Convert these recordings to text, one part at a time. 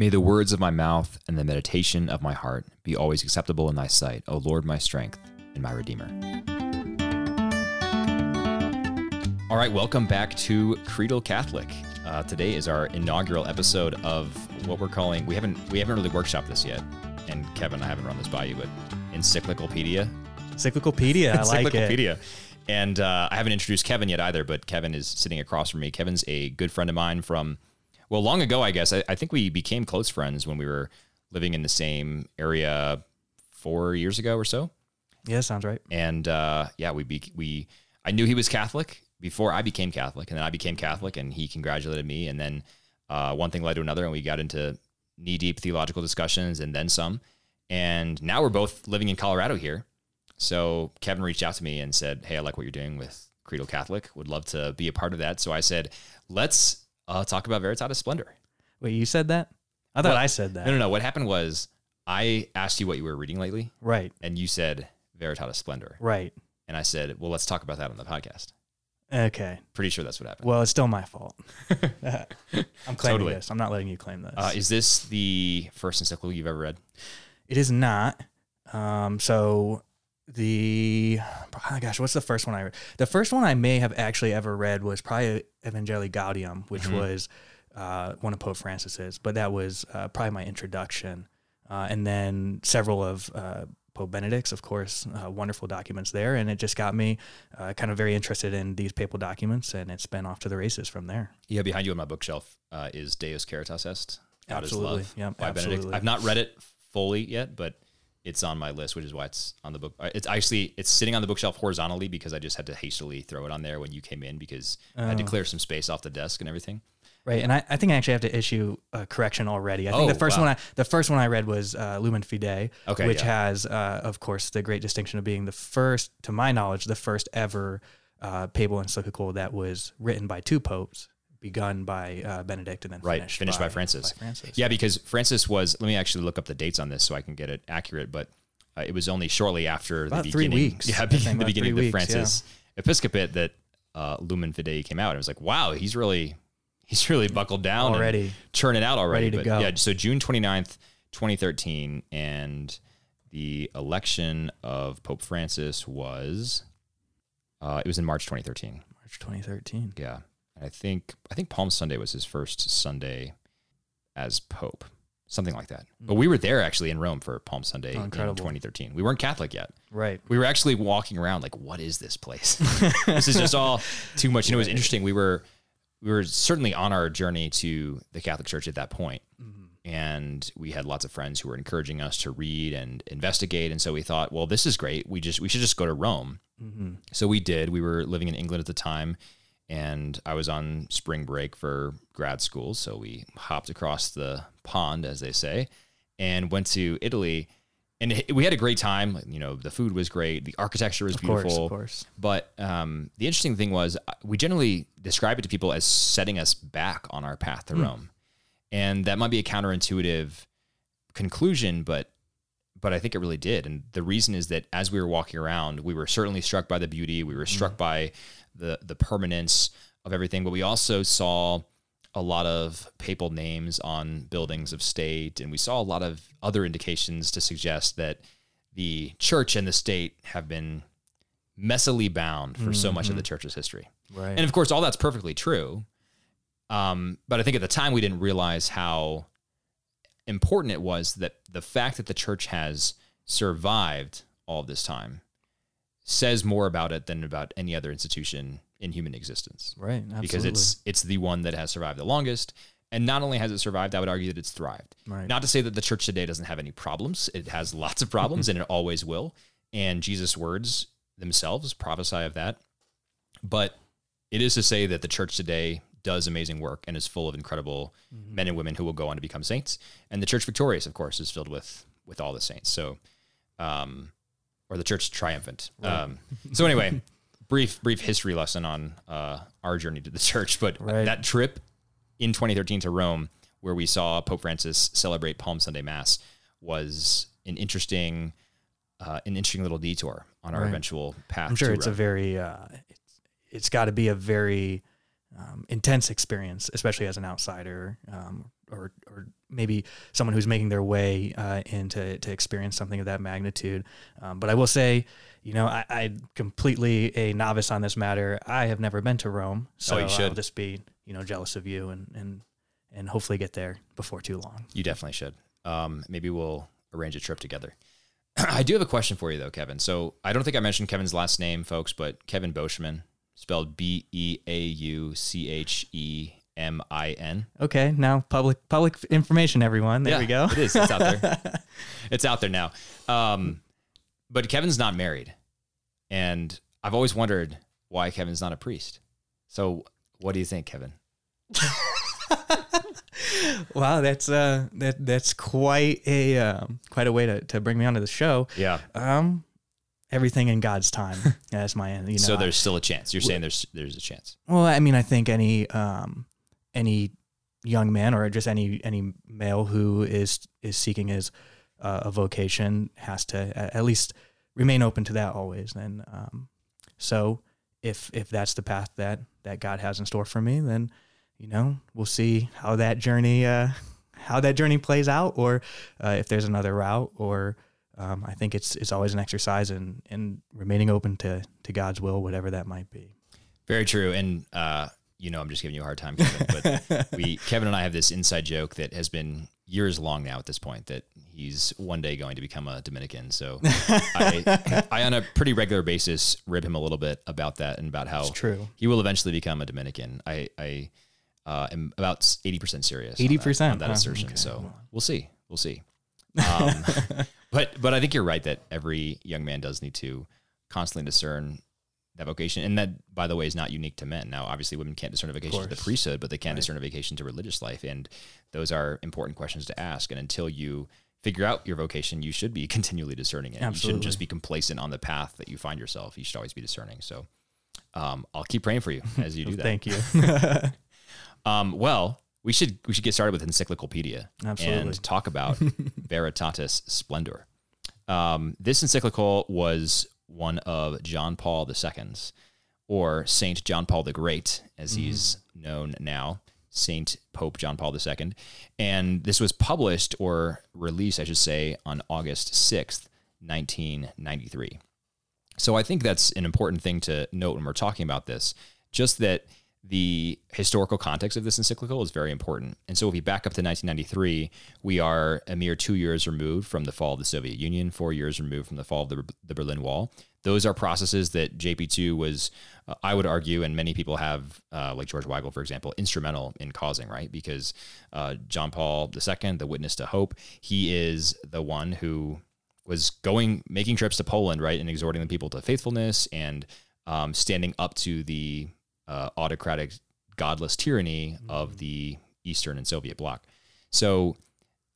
May the words of my mouth and the meditation of my heart be always acceptable in thy sight, O Lord, my strength and my redeemer. All right, welcome back to Creedal Catholic. Uh, today is our inaugural episode of what we're calling we haven't we haven't really workshopped this yet, and Kevin, I haven't run this by you, but encyclicalpedia. Encyclopedia, I like it. Encyclopedia. And uh, I haven't introduced Kevin yet either, but Kevin is sitting across from me. Kevin's a good friend of mine from, well, long ago, I guess. I, I think we became close friends when we were living in the same area four years ago or so. Yeah, sounds right. And uh, yeah, we be, we I knew he was Catholic before I became Catholic, and then I became Catholic, and he congratulated me, and then uh, one thing led to another, and we got into knee deep theological discussions, and then some. And now we're both living in Colorado here. So Kevin reached out to me and said, "Hey, I like what you're doing with Creedal Catholic. Would love to be a part of that." So I said, "Let's uh, talk about Veritatis Splendor." Wait, you said that? I thought Well, I said that. No, no, no. What happened was I asked you what you were reading lately, Right, and you said Veritatis Splendor, right. and I said, "Well, let's talk about that on the podcast." Okay. Pretty sure that's what happened. Well, it's still my fault. I'm claiming Totally. this. I'm not letting you claim this. Uh, is this the first encyclical you've ever read? it is not. Um, so the oh gosh, what's the first one I read? The first one I may have actually ever read was probably Evangelii Gaudium, which Mhm. was uh, one of Pope Francis's, but that was uh, probably my introduction. Uh, and then several of uh, Pope Benedict's, of course, uh, wonderful documents there, and it just got me uh, kind of very interested in these papal documents, and it's been off to the races from there. Yeah, behind you on my bookshelf uh, is Deus Caritas Est. God is Absolutely. Love Yep, by Benedict. absolutely. I've not read it fully yet, but it's on my list, which is why it's on the book. uh, It's actually it's sitting on the bookshelf horizontally because I just had to hastily throw it on there when you came in because I had to Oh. clear some space off the desk and everything. Right, and I, I think I actually have to issue a correction already. I think Oh, the first wow. one I the first one I read was uh, Lumen Fidei, Okay, which yeah. has, uh, of course, the great distinction of being the first, to my knowledge, the first ever uh, papal encyclical that was written by two popes, begun by uh, Benedict and then Right, finished, finished by Francis. By Francis. Yeah, because Francis was. Let me actually look up the dates on this so I can get it accurate. But uh, it was only shortly after About the three beginning. weeks, Yeah, the beginning of the weeks, Francis episcopate that uh, Lumen Fidei came out. I was like, wow, he's really he's really buckled down and already. churning out already. Ready to but go. Yeah, so June 29th, 2013, and the election of Pope Francis was uh, it was in March 2013. March 2013. Yeah. And I think I think Palm Sunday was his first Sunday as Pope. Something like that. But we were there actually in Rome for Palm Sunday Oh, in 2013. We weren't Catholic yet. Right. We were actually walking around like, what is this place? this is just all too much. And it was interesting. We were we were certainly on our journey to the Catholic Church at that point. And we had lots of friends who were encouraging us to read and investigate. And so we thought, well, this is great. We just we should just go to Rome. hmm So we did. We were living in England at the time, and I was on spring break for grad school. So we hopped across the pond, as they say, and went to Italy. And it- we had a great time. You know, the food was great, the architecture was Of course, beautiful. of course. But um, the interesting thing was, uh, we generally describe it to people as setting us back on our path to Rome, and that might be a counterintuitive conclusion, but but I think it really did. And the reason is that as we were walking around, we were certainly struck by the beauty. We were struck by the the permanence of everything, but we also saw a lot of papal names on buildings of state, and we saw a lot of other indications to suggest that the church and the state have been messily bound for so much of the church's history. Right. And of course, all that's perfectly true. Um, but I think at the time we didn't realize how important it was that the fact that the church has survived all this time says more about it than about any other institution in human existence. right. Absolutely. Because it's it's the one that has survived the longest. And not only has it survived, I would argue that it's thrived. right. Not to say that the church today doesn't have any problems. It has lots of problems and it always will. And Jesus' words themselves prophesy of that. But it is to say that the church today does amazing work and is full of incredible men and women who will go on to become saints. And the church victorious, of course, is filled with with all the saints. So um or the church triumphant. Um so anyway, brief brief history lesson on uh our journey to the church. But Right. that trip in 2013 to Rome, where we saw Pope Francis celebrate Palm Sunday Mass, was an interesting, uh, an interesting little detour on our Right. eventual path. I'm sure it's a very uh, it's, it's got to be a very um, intense experience, especially as an outsider, um, or or maybe someone who's making their way uh, into to experience something of that magnitude. Um, but I will say, you know, I, I'm completely a novice on this matter. I have never been to Rome, so Oh. I'll just be you know jealous of you and and and hopefully get there before too long. You definitely should. Um, maybe we'll arrange a trip together. I do have a question for you though, Kevin. So I don't think I mentioned Kevin's last name, folks, but Kevin Beauchemin, spelled B E A U C H E M I N. Okay, now public public information, everyone. There we go. It is. It's out there. it's out there now. Um, but Kevin's not married, and I've always wondered why Kevin's not a priest. So, what do you think, Kevin? Wow, that's uh that that's quite a um, quite a way to, to bring me onto the show. Yeah. Um, everything in God's time. Yeah, that's my end. you know. so there's still a chance. You're saying there's there's a chance. well, I mean, I think any um any young man or just any any male who is is seeking his uh, a vocation has to at least remain open to that always. And um, so if if that's the path that that God has in store for me, then you know we'll see how that journey uh, how that journey plays out, or uh, if there's another route, or um, I think it's it's always an exercise in in remaining open to to God's will, whatever that might be. Very true. And uh, you know, I'm just giving you a hard time, Kevin. But we, Kevin and I, have this inside joke that has been years long now at this point that he's one day going to become a Dominican. So I, I on a pretty regular basis rib him a little bit about that and about how It's true. he will eventually become a Dominican. I, I uh, am about 80% serious. 80%, on that huh? assertion. Okay, So well. we'll see. We'll see. Um, but but I think you're right that every young man does need to constantly discern that vocation, and that by the way is not unique to men. Now, obviously, women can't discern a vocation to the priesthood, but they can discern a vocation to religious life, and those are important questions to ask. And until you figure out your vocation, you should be continually discerning it. You shouldn't just be complacent on the path that you find yourself. You should always be discerning. So. Um, I'll keep praying for you as you do that. Thank you. Um, well, we should we should get started with Encyclopedia Absolutely. and talk about Veritatis Splendor. Um, this encyclical was one of John Paul II's, or Saint John Paul the Great, as mm-hmm. he's known now, Saint Pope John Paul II, and this was published or released, I should say, on August sixth, nineteen ninety three. So I think that's an important thing to note when we're talking about this. Just that the historical context of this encyclical is very important. And so if we back up to 1993, we are a mere two years removed from the fall of the Soviet Union, four years removed from the fall of the, the Berlin Wall. Those are processes that JP2 was, uh, I would argue, and many people have, uh, like George Weigel, for example, instrumental in causing, right? Because uh, John Paul II, the witness to hope, he is the one who was going making trips to Poland, right, and exhorting the people to faithfulness and um, standing up to the uh, autocratic, godless tyranny of the Eastern and Soviet bloc. So,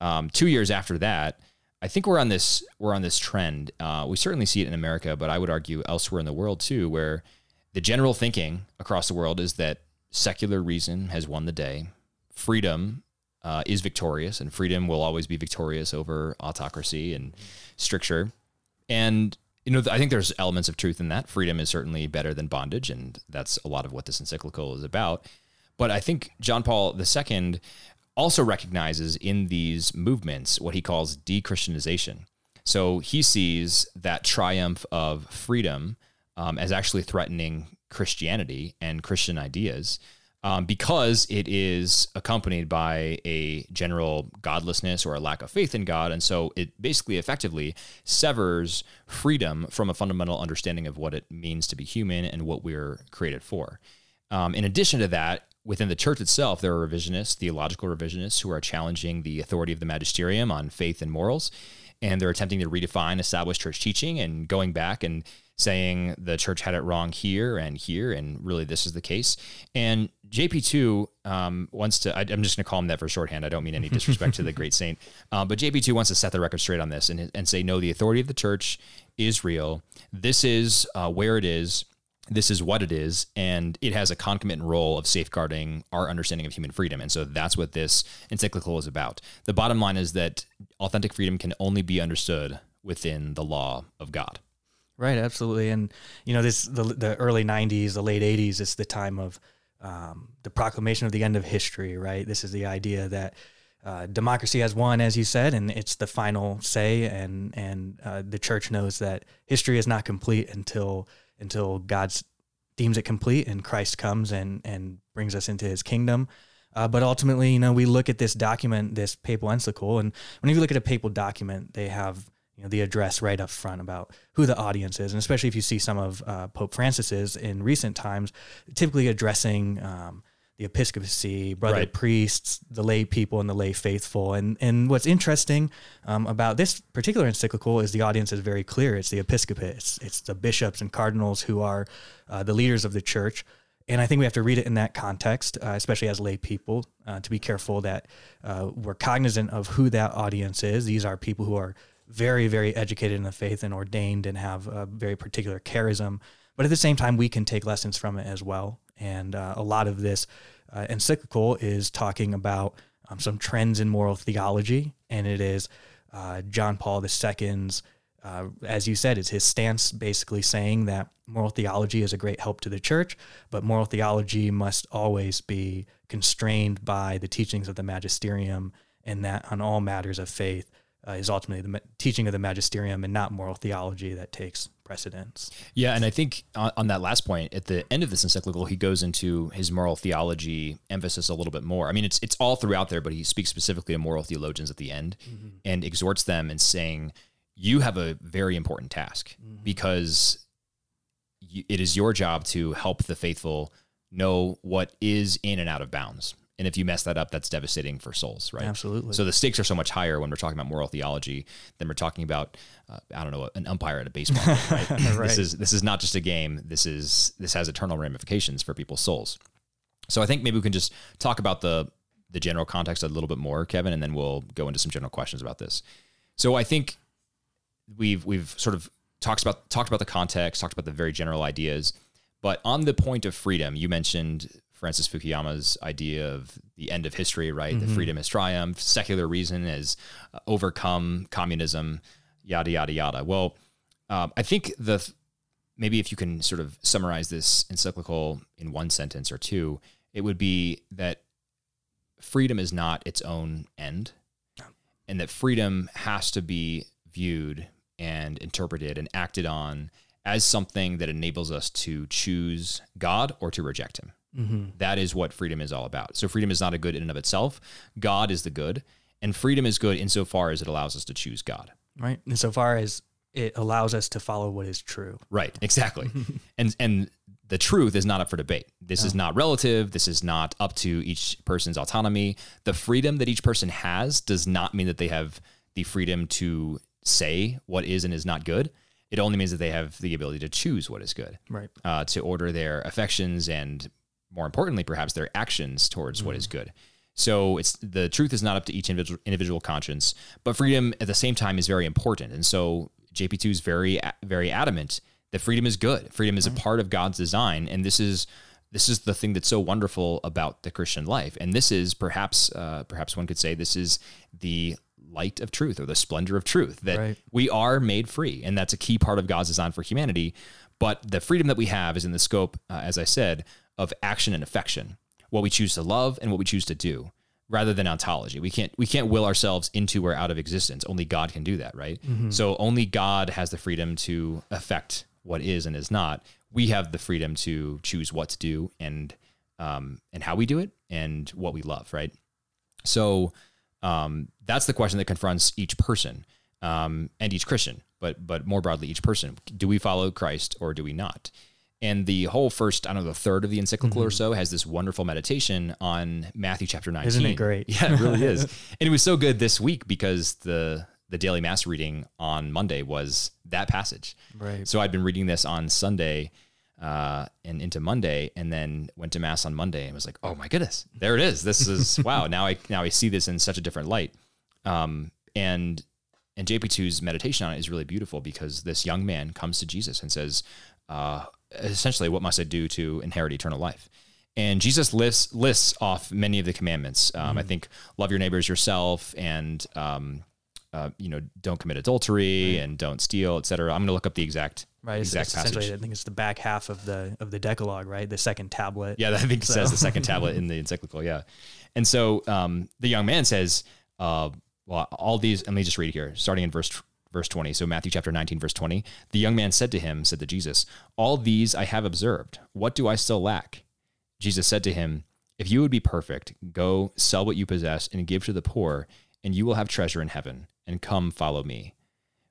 um, two years after that, I think we're on this we're on this trend. Uh, we certainly see it in America, but I would argue elsewhere in the world too, where the general thinking across the world is that secular reason has won the day, freedom uh, is victorious, and freedom will always be victorious over autocracy and stricture. And you know, I think there's elements of truth in that. Freedom is certainly better than bondage, and that's a lot of what this encyclical is about. But I think John Paul II also recognizes in these movements what he calls de-Christianization. So he sees that triumph of freedom um, as actually threatening Christianity and Christian ideas um, because it is accompanied by a general godlessness or a lack of faith in God. And so it basically effectively severs freedom from a fundamental understanding of what it means to be human and what we're created for. Um, in addition to that, within the church itself, there are revisionists, theological revisionists, who are challenging the authority of the magisterium on faith and morals. And they're attempting to redefine established church teaching and going back and saying the church had it wrong here and here, and really this is the case. And JP2 um, wants to, I, I'm just going to call him that for shorthand. I don't mean any disrespect to the great saint. Uh, but JP2 wants to set the record straight on this and, and say, no, the authority of the church is real. This is uh, where it is this is what it is, and it has a concomitant role of safeguarding our understanding of human freedom. And so that's what this encyclical is about. The bottom line is that authentic freedom can only be understood within the law of God. Right, absolutely, and you know this the the early '90s, the late '80s. It's the time of um, the proclamation of the end of history. Right, this is the idea that uh, democracy has won, as you said, and it's the final say. And and uh, the church knows that history is not complete until until God deems it complete and Christ comes and and brings us into His kingdom. Uh, but ultimately, you know, we look at this document, this papal encyclical, and when you look at a papal document, they have you know the address right up front about who the audience is, and especially if you see some of uh, Pope Francis's in recent times, typically addressing um, the episcopacy, brother Right. priests, the lay people, and the lay faithful. And and what's interesting um, about this particular encyclical is the audience is very clear. It's the episcopate. It's it's the bishops and cardinals who are uh, the leaders of the church. And I think we have to read it in that context, uh, especially as lay people, uh, to be careful that uh, we're cognizant of who that audience is. These are people who are very, very educated in the faith and ordained and have a very particular charism. But at the same time, we can take lessons from it as well. And uh, a lot of this uh, encyclical is talking about um, some trends in moral theology, and it is uh, John Paul II's, uh, as you said, is his stance basically saying that moral theology is a great help to the church, but moral theology must always be constrained by the teachings of the magisterium, and that on all matters of faith uh, is ultimately the ma- teaching of the magisterium and not moral theology that takes precedence. Yeah, and I think on, on that last point, at the end of this encyclical, he goes into his moral theology emphasis a little bit more. I mean, it's it's all throughout there, but he speaks specifically to moral theologians at the end and exhorts them and saying, "You have a very important task because y- it is your job to help the faithful know what is in and out of bounds." And if you mess that up, that's devastating for souls, right? Absolutely. So the stakes are so much higher when we're talking about moral theology than we're talking about, uh, I don't know, an umpire at a baseball game, right? Right. This is this is not just a game. This is this has eternal ramifications for people's souls. So I think maybe we can just talk about the the general context a little bit more, Kevin, and then we'll go into some general questions about this. So I think we've we've sort of talked about talked about the context, talked about the very general ideas, but on the point of freedom, you mentioned Francis Fukuyama's idea of the end of history, right? The freedom has triumphed, secular reason has uh, overcome communism, yada yada yada. Well, um, I think the maybe if you can sort of summarize this encyclical in one sentence or two, it would be that freedom is not its own end, and that freedom has to be viewed and interpreted and acted on as something that enables us to choose God or to reject Him. That is what freedom is all about. So, freedom is not a good in and of itself. God is the good, and freedom is good insofar as it allows us to choose God. right? Insofar as it allows us to follow what is true. Right, exactly. and and the truth is not up for debate. This is not relative. This is not up to each person's autonomy. The freedom that each person has does not mean that they have the freedom to say what is and is not good. It only means that they have the ability to choose what is good, Right. uh, to order their affections and, more importantly, perhaps their actions towards what is good. So it's the truth is not up to each individual individual conscience, but freedom at the same time is very important. And so JP2 is very very adamant that freedom is good. Freedom is a part of God's design, and this is this is the thing that's so wonderful about the Christian life. And this is perhaps uh, perhaps one could say this is the light of truth or the splendor of truth that Right. we are made free, and that's a key part of God's design for humanity. But the freedom that we have is in the scope, uh, as I said, of action and affection, what we choose to love and what we choose to do, rather than ontology. We can't we can't will ourselves into or out of existence. Only God can do that, right? So only God has the freedom to affect what is and is not. We have the freedom to choose what to do and um, and how we do it and what we love, right? So um, that's the question that confronts each person um, and each Christian, but but more broadly, each person. Do we follow Christ or do we not? And the whole first, I don't know, the third of the encyclical or so has this wonderful meditation on Matthew chapter 19. Isn't it great? Yeah, it really is. and it was so good this week because the the daily mass reading on Monday was that passage. Right. So I'd been reading this on Sunday uh, and into Monday, and then went to mass on Monday and was like, "Oh my goodness, there it is! This is wow! Now I now I see this in such a different light." Um, and and JP2's meditation on it is really beautiful because this young man comes to Jesus and says, uh, essentially, "What must I do to inherit eternal life?" And Jesus lists lists off many of the commandments. Um, I think love your neighbors yourself, and um, uh, you know, don't commit adultery and don't steal, etc. I'm going to look up the exact Right. Exact it's passage. essentially, I think it's the back half of the of the Decalogue, right? The second tablet. Yeah, I think it says the second tablet in the encyclical. Yeah, and so um, the young man says, uh, "Well, all these." Let me just read here, starting in verse verse twenty. So Matthew chapter nineteen, verse twenty. The young man said to him, said to Jesus, "All these I have observed. What do I still lack?" Jesus said to him, "If you would be perfect, go sell what you possess and give to the poor, and you will have treasure in heaven. And come, follow me."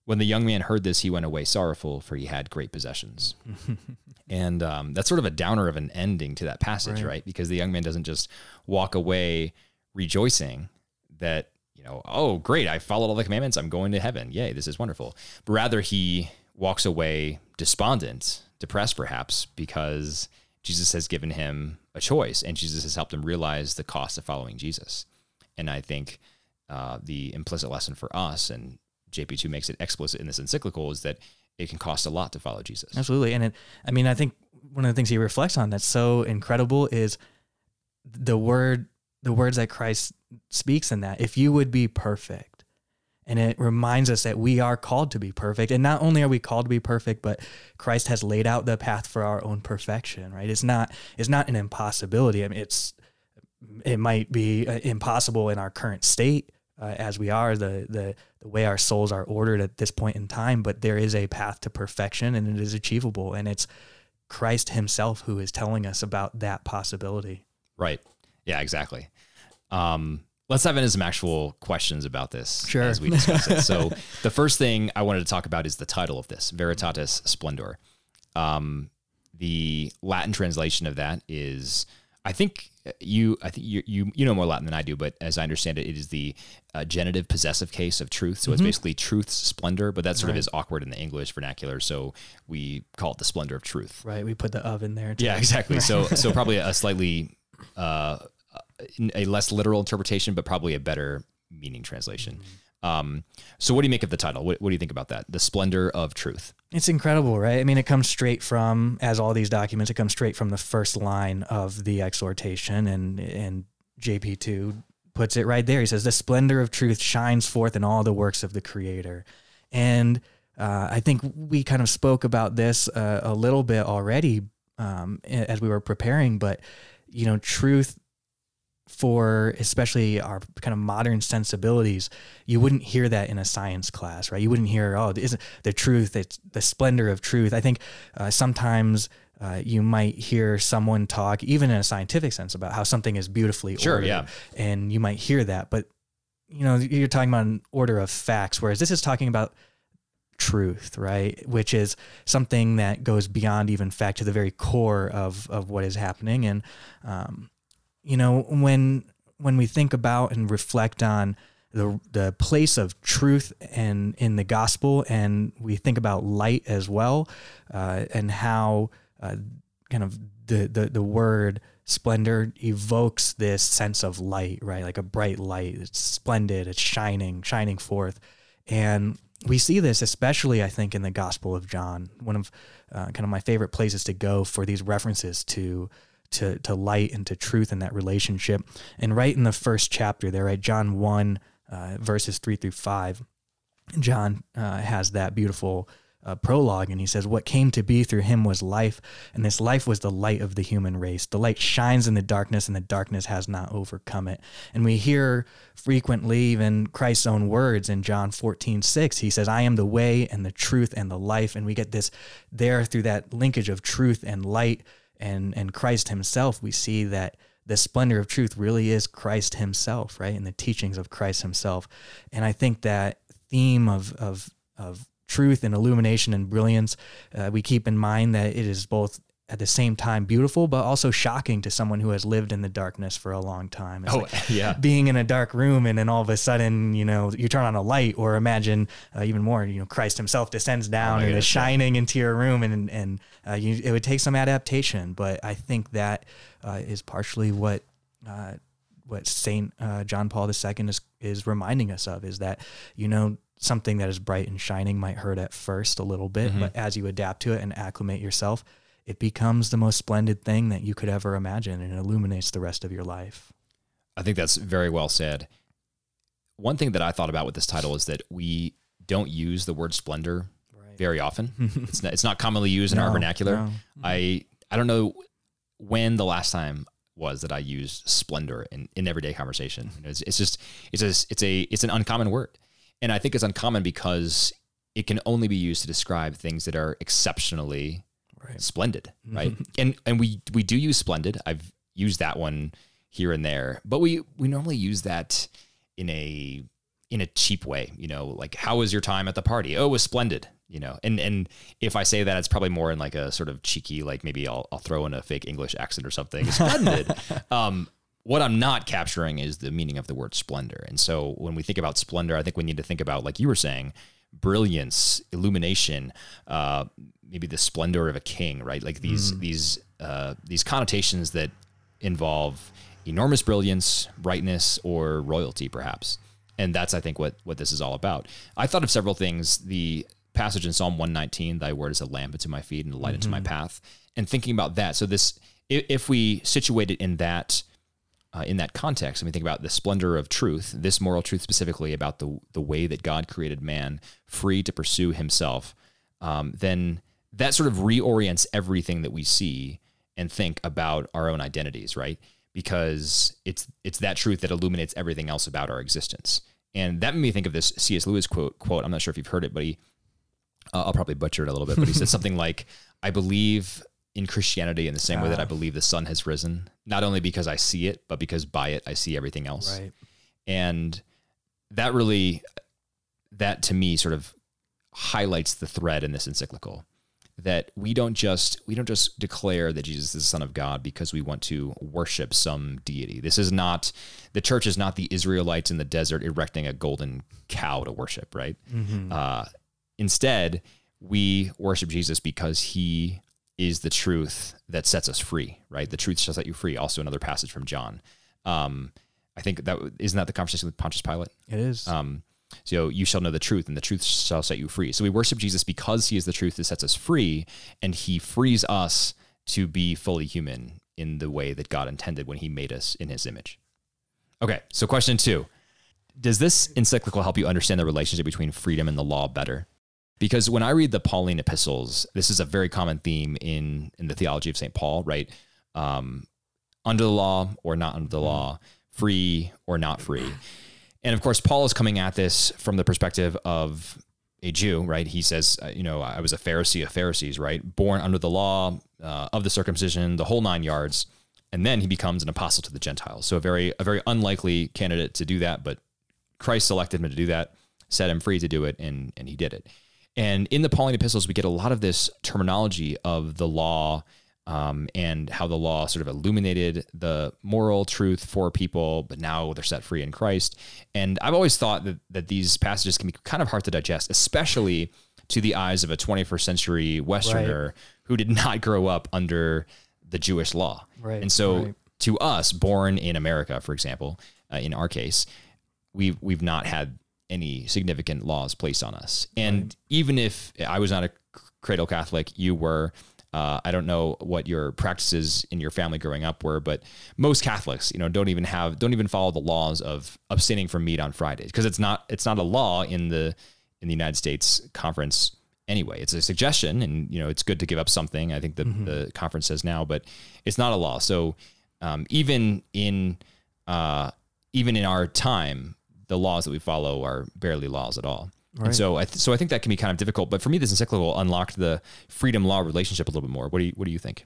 When the young man heard this, he went away sorrowful, for he had great possessions. and um, that's sort of a downer of an ending to that passage, Right. right? Because the young man doesn't just walk away rejoicing that, you know, oh, great, I followed all the commandments, I'm going to heaven. Yay, this is wonderful. But rather, he walks away despondent, depressed perhaps, because Jesus has given him a choice and Jesus has helped him realize the cost of following Jesus. And I think uh, the implicit lesson for us, and JP2 makes it explicit in this encyclical, is that it can cost a lot to follow Jesus. Absolutely. And it, I mean, I think one of the things he reflects on that's so incredible is the word, the words that Christ speaks in that. If you would be perfect. And it reminds us that we are called to be perfect. And not only are we called to be perfect, but Christ has laid out the path for our own perfection, right? It's not, it's not an impossibility. I mean, it's, it might be uh, impossible in our current state uh, as we are the, the the way our souls are ordered at this point in time but there is a path to perfection and it is achievable and it's Christ himself who is telling us about that possibility Right. Yeah, exactly. Um, let's dive into some actual questions about this Sure. as we discuss it. So the first thing I wanted to talk about is the title of this, Veritatis Splendor. Um, the Latin translation of that is, I think you, I think you, you, you know more Latin than I do, but as I understand it, it is the uh, genitive possessive case of truth. So it's basically truth's splendor, but that sort of is awkward in the English vernacular. So we call it the splendor of truth. right we put the of in there too. Yeah, exactly. So so probably a slightly uh, a less literal interpretation, but probably a better meaning translation. Um, so what do you make of the title? What, what do you think about that? The splendor of truth. It's incredible, right? I mean, it comes straight from, as all these documents, it comes straight from the first line of the exhortation, and and JP two puts it right there. He says, "The splendor of truth shines forth in all the works of the Creator," and uh, I think we kind of spoke about this uh, a little bit already um, as we were preparing, but you know, truth for especially our kind of modern sensibilities, you wouldn't hear that in a science class, right? You wouldn't hear, oh, isn't the truth, it's the splendor of truth. I think uh, sometimes uh, you might hear someone talk, even in a scientific sense, about how something is beautifully Sure, ordered, yeah. and you might hear that, but you know, you're talking about an order of facts, whereas this is talking about truth, right? Which is something that goes beyond even fact to the very core of of what is happening. And um, you know, when when we think about and reflect on the the place of truth and in the gospel, and we think about light as well, uh, and how uh, kind of the, the the word splendor evokes this sense of light, right? Like a bright light. It's splendid. It's shining, shining forth, and we see this especially, I think, in the Gospel of John. One of uh, kind of my favorite places to go for these references to to to light and to truth in that relationship. And right in the first chapter, there, right, John one uh, verses three through five, John uh, has that beautiful uh, prologue, and he says, "What came to be through him was life, and this life was the light of the human race. The light shines in the darkness, and the darkness has not overcome it." And we hear frequently, even Christ's own words in John 14, 6, he says, "I am the way and the truth and the life." And we get this there through that linkage of truth and light and and Christ Himself. We see that the splendor of truth really is Christ Himself, right? And the teachings of Christ Himself. And I think that theme of of of truth and illumination and brilliance, uh, we keep in mind that it is both at the same time beautiful, but also shocking to someone who has lived in the darkness for a long time. It's Oh, like yeah. being in a dark room and then all of a sudden, you know, you turn on a light, or imagine uh, even more, you know, Christ Himself descends down and is shining into your room, and and uh, you, it would take some adaptation, but I think that uh, is partially what. Uh, what Saint uh, John Paul II is is reminding us of is that you know something that is bright and shining might hurt at first a little bit, but as you adapt to it and acclimate yourself, it becomes the most splendid thing that you could ever imagine, and it illuminates the rest of your life. I think that's very well said. One thing that I thought about with this title is that we don't use the word splendor very often. it's not it's not commonly used in our vernacular. no. I I don't know when the last time was that I used splendor in, in everyday conversation. You know, it's, it's just it's a it's a it's an uncommon word, and I think it's uncommon because it can only be used to describe things that are exceptionally Right. splendid, right? and and we we do use splendid. I've used that one here and there, but we we normally use that in a in a cheap way, you know, like how was your time at the party? Oh, it was splendid, you know. And and if I say that, it's probably more in like a sort of cheeky, like maybe I'll I'll throw in a fake English accent or something. Splendid. um, what I'm not capturing is the meaning of the word splendor. And so when we think about splendor, I think we need to think about, like you were saying, brilliance, illumination, uh, maybe the splendor of a king, right? Like these these uh, these connotations that involve enormous brilliance, brightness, or royalty, perhaps. And that's, I think, what what this is all about. I thought of several things. The passage in Psalm 119, "Thy word is a lamp unto my feet and a light unto my path," and thinking about that. So this, if, if we situate it in that uh, in that context, and we think about the splendor of truth, this moral truth specifically about the the way that God created man free to pursue Himself, um, then that sort of reorients everything that we see and think about our own identities, right? Because it's it's that truth that illuminates everything else about our existence, and that made me think of this C.S. Lewis quote. Quote: I'm not sure if you've heard it, but he uh, I'll probably butcher it a little bit, but he said something like, "I believe." In Christianity, in the same way that I believe the sun has risen, not only because I see it, but because by it I see everything else Right. and that really that to me sort of highlights the thread in this encyclical that we don't just we don't just declare that Jesus is the son of God because we want to worship some deity. This is not the church is not the Israelites in the desert erecting a golden cow to worship, right? Uh, instead, we worship Jesus because he is the truth that sets us free, right? The truth shall set you free. Also, another passage from John. Um, I think that isn't that the conversation with Pontius Pilate. It is. Um, so you shall know the truth, and the truth shall set you free. So we worship Jesus because He is the truth that sets us free, and He frees us to be fully human in the way that God intended when He made us in His image. Okay, so question two: Does this encyclical help you understand the relationship between freedom and the law better? Because when I read the Pauline epistles, this is a very common theme in in the theology of Saint Paul, right? Um, under the law or not under the law, free or not free. And of course, Paul is coming at this from the perspective of a Jew, right? He says, uh, you know, I was a Pharisee of Pharisees, right? Born under the law uh, of the circumcision, the whole nine yards. And then he becomes an apostle to the Gentiles. So a very, a very unlikely candidate to do that, but Christ selected him to do that, set him free to do it, and and he did it. And in the Pauline epistles, we get a lot of this terminology of the law um, and how the law sort of illuminated the moral truth for people, but now they're set free in Christ. And I've always thought that, that these passages can be kind of hard to digest, especially to the eyes of a 21st century Westerner who did not grow up under the Jewish law. Right, And so right. to us, born in America, for example, uh, in our case, we've we've not had any significant laws placed on us. And even if I was not a cradle Catholic, you were. Uh, I don't know what your practices in your family growing up were, but most Catholics, you know, don't even have don't even follow the laws of abstaining from meat on Fridays because it's not it's not a law in the in the United States conference anyway. It's a suggestion, and you know, it's good to give up something. I think the the conference says now, but it's not a law. So um, even in uh, even in our time, the laws that we follow are barely laws at all. And so, I th- so I think that can be kind of difficult. But for me, this encyclical unlocked the freedom law relationship a little bit more. What do you What do you think?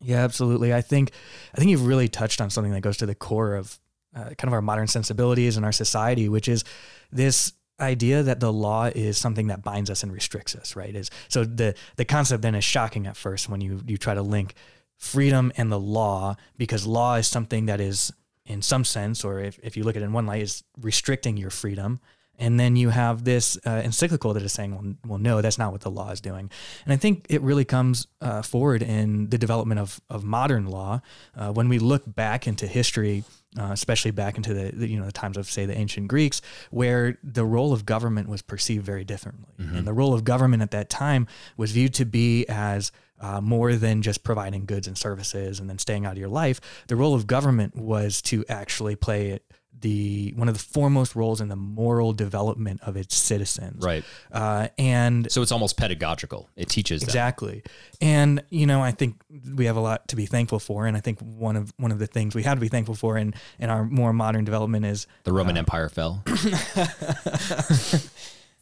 Yeah, absolutely. I think I think you've really touched on something that goes to the core of uh, kind of our modern sensibilities and our society, which is this idea that the law is something that binds us and restricts us. Right? Is so the the concept then is shocking at first when you you try to link freedom and the law because law is something that is in some sense, or if, if you look at it in one light, is restricting your freedom. And then you have this uh, encyclical that is saying, well, well, no, that's not what the law is doing. And I think it really comes uh, forward in the development of, of modern law. Uh, when we look back into history, uh, especially back into the, the, you know the times of say the ancient Greeks, where the role of government was perceived very differently, and the role of government at that time was viewed to be as uh, more than just providing goods and services and then staying out of your life. The role of government was to actually play the one of the foremost roles in the moral development of its citizens. Right. Uh, and So it's almost pedagogical. It teaches them. Exactly. And you know, I think we have a lot to be thankful for and I think one of one of the things we have to be thankful for in in our more modern development is The Roman Empire fell.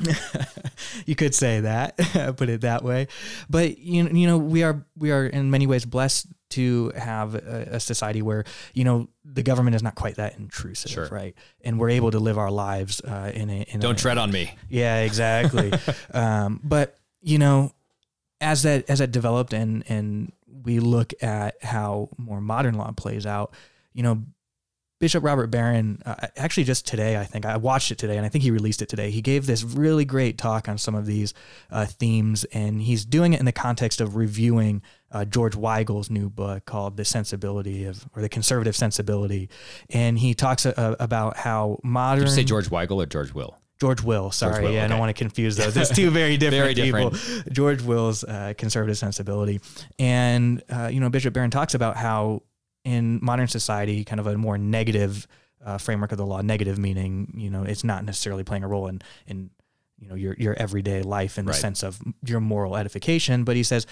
you could say that, put it that way. But you you know, we are we are in many ways blessed to have a, a society where you know the government is not quite that intrusive, Sure. right? And we're able to live our lives uh, in a in Don't a, tread on me. Yeah, exactly. um, but you know, as that as that developed and and we look at how more modern law plays out, you know, Bishop Robert Barron, uh, actually just today, I think I watched it today, and I think he released it today. He gave this really great talk on some of these uh, themes, and he's doing it in the context of reviewing uh, George Weigel's new book called "The Sensibility of" or "The Conservative Sensibility," and he talks uh, about how modern. Did you say George Weigel or George Will? George Will. Sorry, Will, yeah, I don't want to confuse those. It's two very different Very people. George Will's uh, conservative sensibility, and uh, you know Bishop Barron talks about how in modern society, kind of a more negative uh, framework of the law. Negative meaning, you know, it's not necessarily playing a role in in you know your your everyday life in the Right. sense of your moral edification. But he says,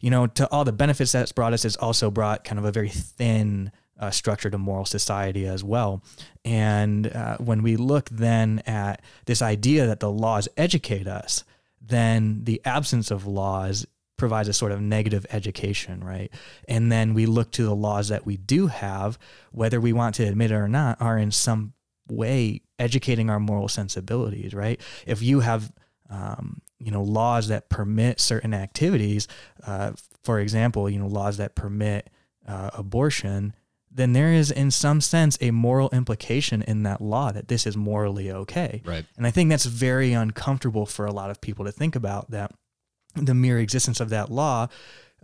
you know, to all the benefits that's brought us, it's also brought kind of a very thin uh, structure to moral society as well. And uh, when we look then at this idea that the laws educate us, then the absence of laws provides a sort of negative education, right? And then we look to the laws that we do have, whether we want to admit it or not, are in some way educating our moral sensibilities, right? If you have, um, you know, laws that permit certain activities, uh, for example, you know, laws that permit uh, abortion, then there is, in some sense, a moral implication in that law that this is morally okay. Right. And I think that's very uncomfortable for a lot of people to think about that the mere existence of that law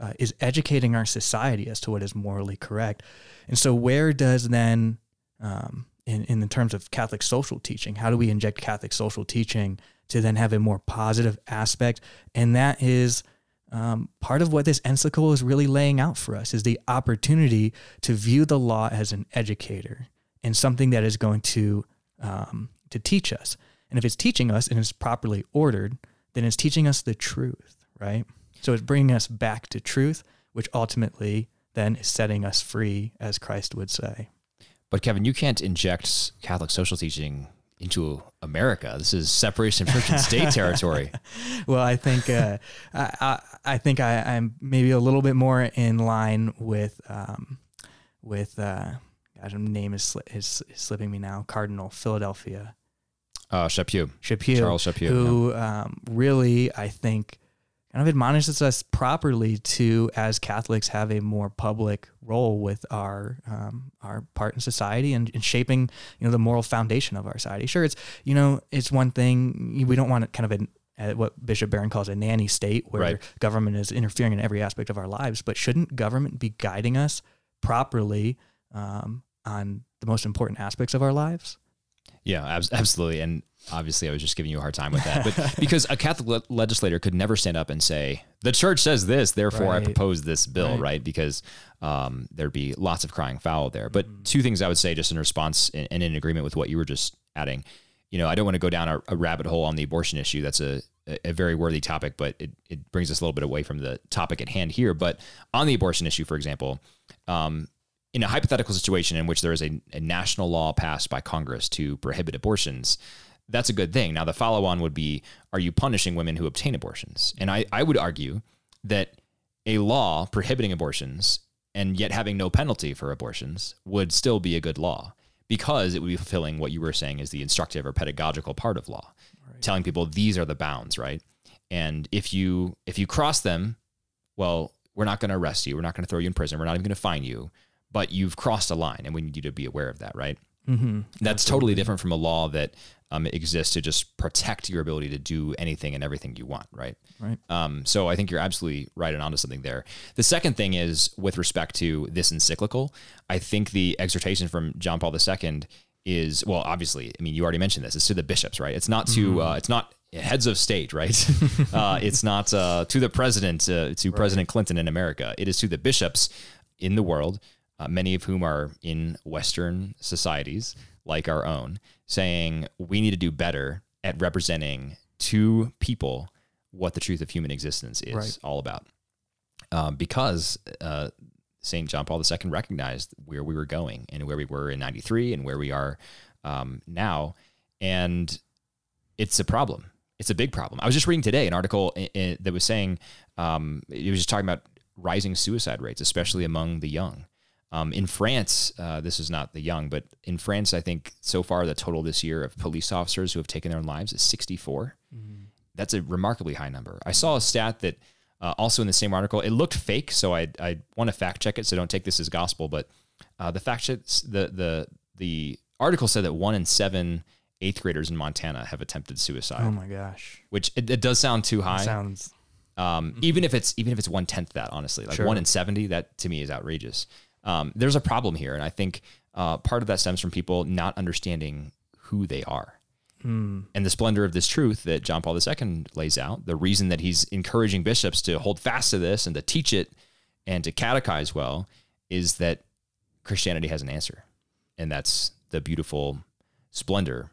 uh, is educating our society as to what is morally correct. And so, where does then, um, in, in the terms of Catholic social teaching, how do we inject Catholic social teaching to then have a more positive aspect? And that is um, part of what this encyclical is really laying out for us is the opportunity to view the law as an educator and something that is going to um, to teach us. And if it's teaching us and it's properly ordered, then it's teaching us the truth, right? So it's bringing us back to truth, which ultimately then is setting us free, as Christ would say. But Kevin, you can't inject Catholic social teaching into America. This is separation of church and state territory. well, I think uh, I, I, I think I, I'm maybe a little bit more in line with um, with uh, God, name is, sli- is, is slipping me now. Cardinal Philadelphia Uh, Chaput, Chaput, Charles Chaput. who um, really I think kind of admonishes us properly to, as Catholics, have a more public role with our um, our part in society and, and shaping you know the moral foundation of our society. Sure, it's you know it's one thing we don't want to kind of a, a, what Bishop Barron calls a nanny state where Right. government is interfering in every aspect of our lives, but shouldn't government be guiding us properly um, on the most important aspects of our lives? Yeah, abs- absolutely. And obviously, I was just giving you a hard time with that. But because a Catholic le- legislator could never stand up and say, the church says this, therefore I propose this bill, Right. right? Because um, there'd be lots of crying foul there. But two things I would say, just in response and, and in agreement with what you were just adding. You know, I don't want to go down a, a rabbit hole on the abortion issue. That's a, a a very worthy topic, but it, it brings us a little bit away from the topic at hand here. But on the abortion issue, for example, um, in a hypothetical situation in which there is a, a national law passed by Congress to prohibit abortions, that's a good thing. Now, the follow on would be are you punishing women who obtain abortions? And I, I would argue that a law prohibiting abortions and yet having no penalty for abortions would still be a good law because it would be fulfilling what you were saying is the instructive or pedagogical part of law, telling people these are the bounds, right? And if you if you cross them, well, we're not going to arrest you. We're not going to throw you in prison. We're not even going to fine you. But you've crossed a line, and we need you to be aware of that, right? Mm-hmm. That's totally different from a law that um, exists to just protect your ability to do anything and everything you want, right? Right. Um, so I think you're absolutely right and onto something there. The second thing is with respect to this encyclical, I think the exhortation from John Paul II is well, obviously, I mean, you already mentioned this. It's to the bishops, right? It's not to uh, it's not heads of state, right? uh, it's not uh, to the president, uh, to President Clinton in America. It is to the bishops in the world, uh, many of whom are in Western societies, like our own, saying we need to do better at representing to people what the truth of human existence is Right. all about. Um, because uh, St. John Paul II recognized where we were going and where we were in 93 and where we are um, now. And it's a problem. It's a big problem. I was just reading today an article i i that was saying um, it was just talking about rising suicide rates, especially among the young. Um, in France, uh, this is not the young, but in France, I think so far the total this year of police officers who have taken their own lives is 64. That's a remarkably high number. I saw a stat that uh, also in the same article, it looked fake, so I I want to fact check it, so don't take this as gospel. But uh, the fact check the the the article said that one in seven eighth graders in Montana have attempted suicide, Oh my gosh. which it, it does sound too high. Sounds Um, even if it's even if it's one tenth that, honestly, like Sure. one in seventy, that to me is outrageous. Um, there's a problem here, and I think uh, part of that stems from people not understanding who they are and the splendor of this truth that John Paul II lays out. The reason that he's encouraging bishops to hold fast to this and to teach it and to catechize well is that Christianity has an answer, and that's the beautiful splendor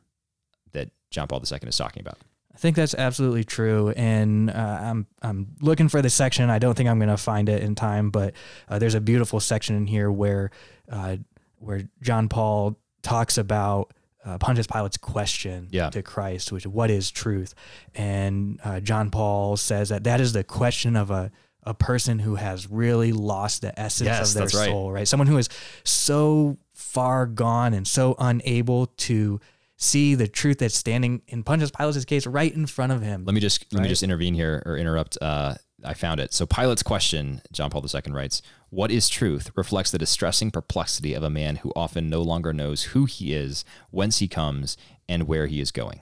that John Paul II is talking about. I think that's absolutely true, and uh, I'm I'm looking for the section. I don't think I'm going to find it in time, but uh, there's a beautiful section in here where uh, where John Paul talks about uh, Pontius Pilate's question Yeah. to Christ, which what is truth, and uh, John Paul says that that is the question of a a person who has really lost the essence Yes, of their that's right. soul, right? Someone who is so far gone and so unable to see the truth that's standing in Pontius Pilate's case right in front of him. Let me just let me just intervene here or interrupt. Uh, I found it. So Pilate's question, John Paul II writes, "What is truth?" reflects the distressing perplexity of a man who often no longer knows who he is, whence he comes, and where he is going.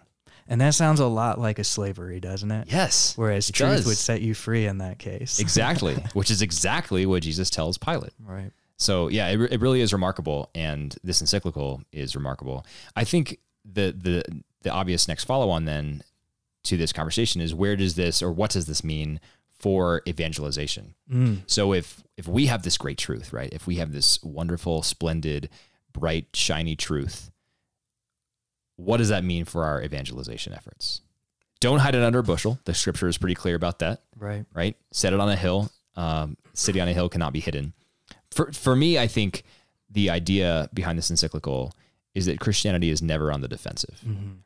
And that sounds a lot like a slavery, doesn't it? Yes, Whereas it truth does. would set you free in that case. exactly, which is exactly what Jesus tells Pilate. Right. So yeah, it, it really is remarkable, and this encyclical is remarkable. I think the the the obvious next follow on then to this conversation is where does this or what does this mean for evangelization? Mm. So if if we have this great truth, right? If we have this wonderful, splendid, bright, shiny truth, what does that mean for our evangelization efforts? Don't hide it under a bushel. The scripture is pretty clear about that Right. right? Set it on a hill. Um, city on a hill cannot be hidden. For for me, I think the idea behind this encyclical is that Christianity is never on the defensive,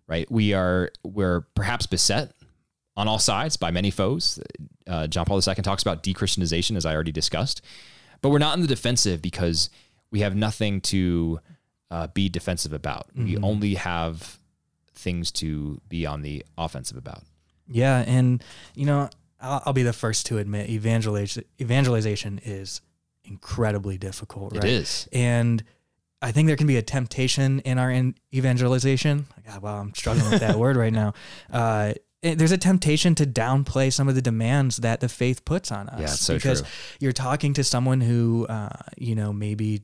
right? We are we're perhaps beset on all sides by many foes. Uh, John Paul II talks about de-Christianization, as I already discussed, but we're not in the defensive because we have nothing to uh, be defensive about. We only have things to be on the offensive about. Yeah, and you know, I'll, I'll be the first to admit evangelization evangelization is incredibly difficult. Right? It is. and I think there can be a temptation in our in evangelization. God, wow, I'm struggling with that word right now. Uh, there's a temptation to downplay some of the demands that the faith puts on us. Yeah, so because true. you're talking to someone who, uh, you know, maybe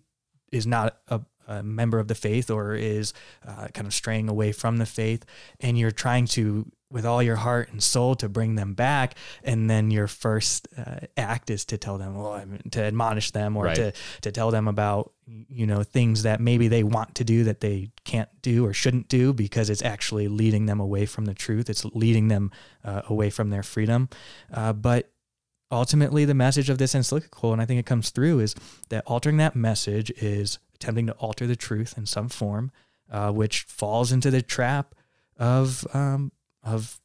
is not a, a member of the faith or is uh, kind of straying away from the faith, and you're trying to, with all your heart and soul, to bring them back, and then your first uh, act is to tell them, well, I mean, to admonish them or Right. to to tell them about you know things that maybe they want to do that they can't do or shouldn't do because it's actually leading them away from the truth. It's leading them uh, away from their freedom, uh, but ultimately the message of this encyclical and i think it comes through is that altering that message is attempting to alter the truth in some form uh, which falls into the trap of um, of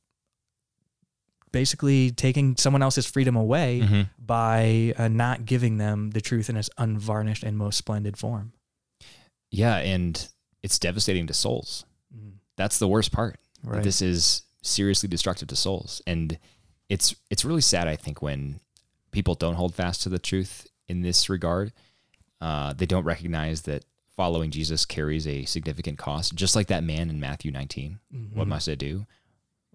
basically taking someone else's freedom away Mhm. by uh, not giving them the truth in its unvarnished and most splendid form Yeah, and it's devastating to souls. Mm. That's the worst part. right This is seriously destructive to souls, and it's it's really sad. I think when people don't hold fast to the truth in this regard, uh, they don't recognize that following Jesus carries a significant cost. Just like that man in Matthew 19. What must I do?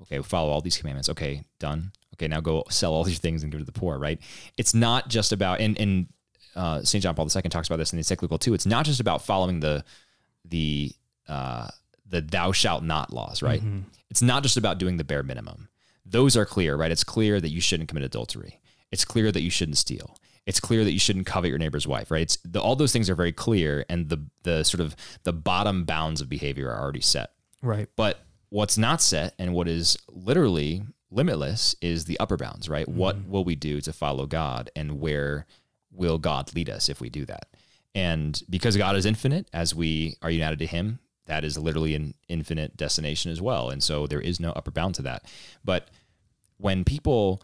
Okay, follow all these commandments. Okay, done. Okay, now go sell all these things and give to the poor. Right? It's not just about and and uh, St. John Paul II talks about this in the encyclical too. It's not just about following the the uh, the thou shalt not laws, right? It's not just about doing the bare minimum. Those are clear, right? It's clear that you shouldn't commit adultery. It's clear that you shouldn't steal. it's clear that you shouldn't covet your neighbor's wife, right? It's the, all those things are very clear, and the the sort of the bottom bounds of behavior are already set. Right. But what's not set and what is literally limitless is the upper bounds, right? Mm-hmm. What will we do to follow God, and where will God lead us if we do that? And because God is infinite, as we are united to Him, that is literally an infinite destination as well. And so there is no upper bound to that. But when people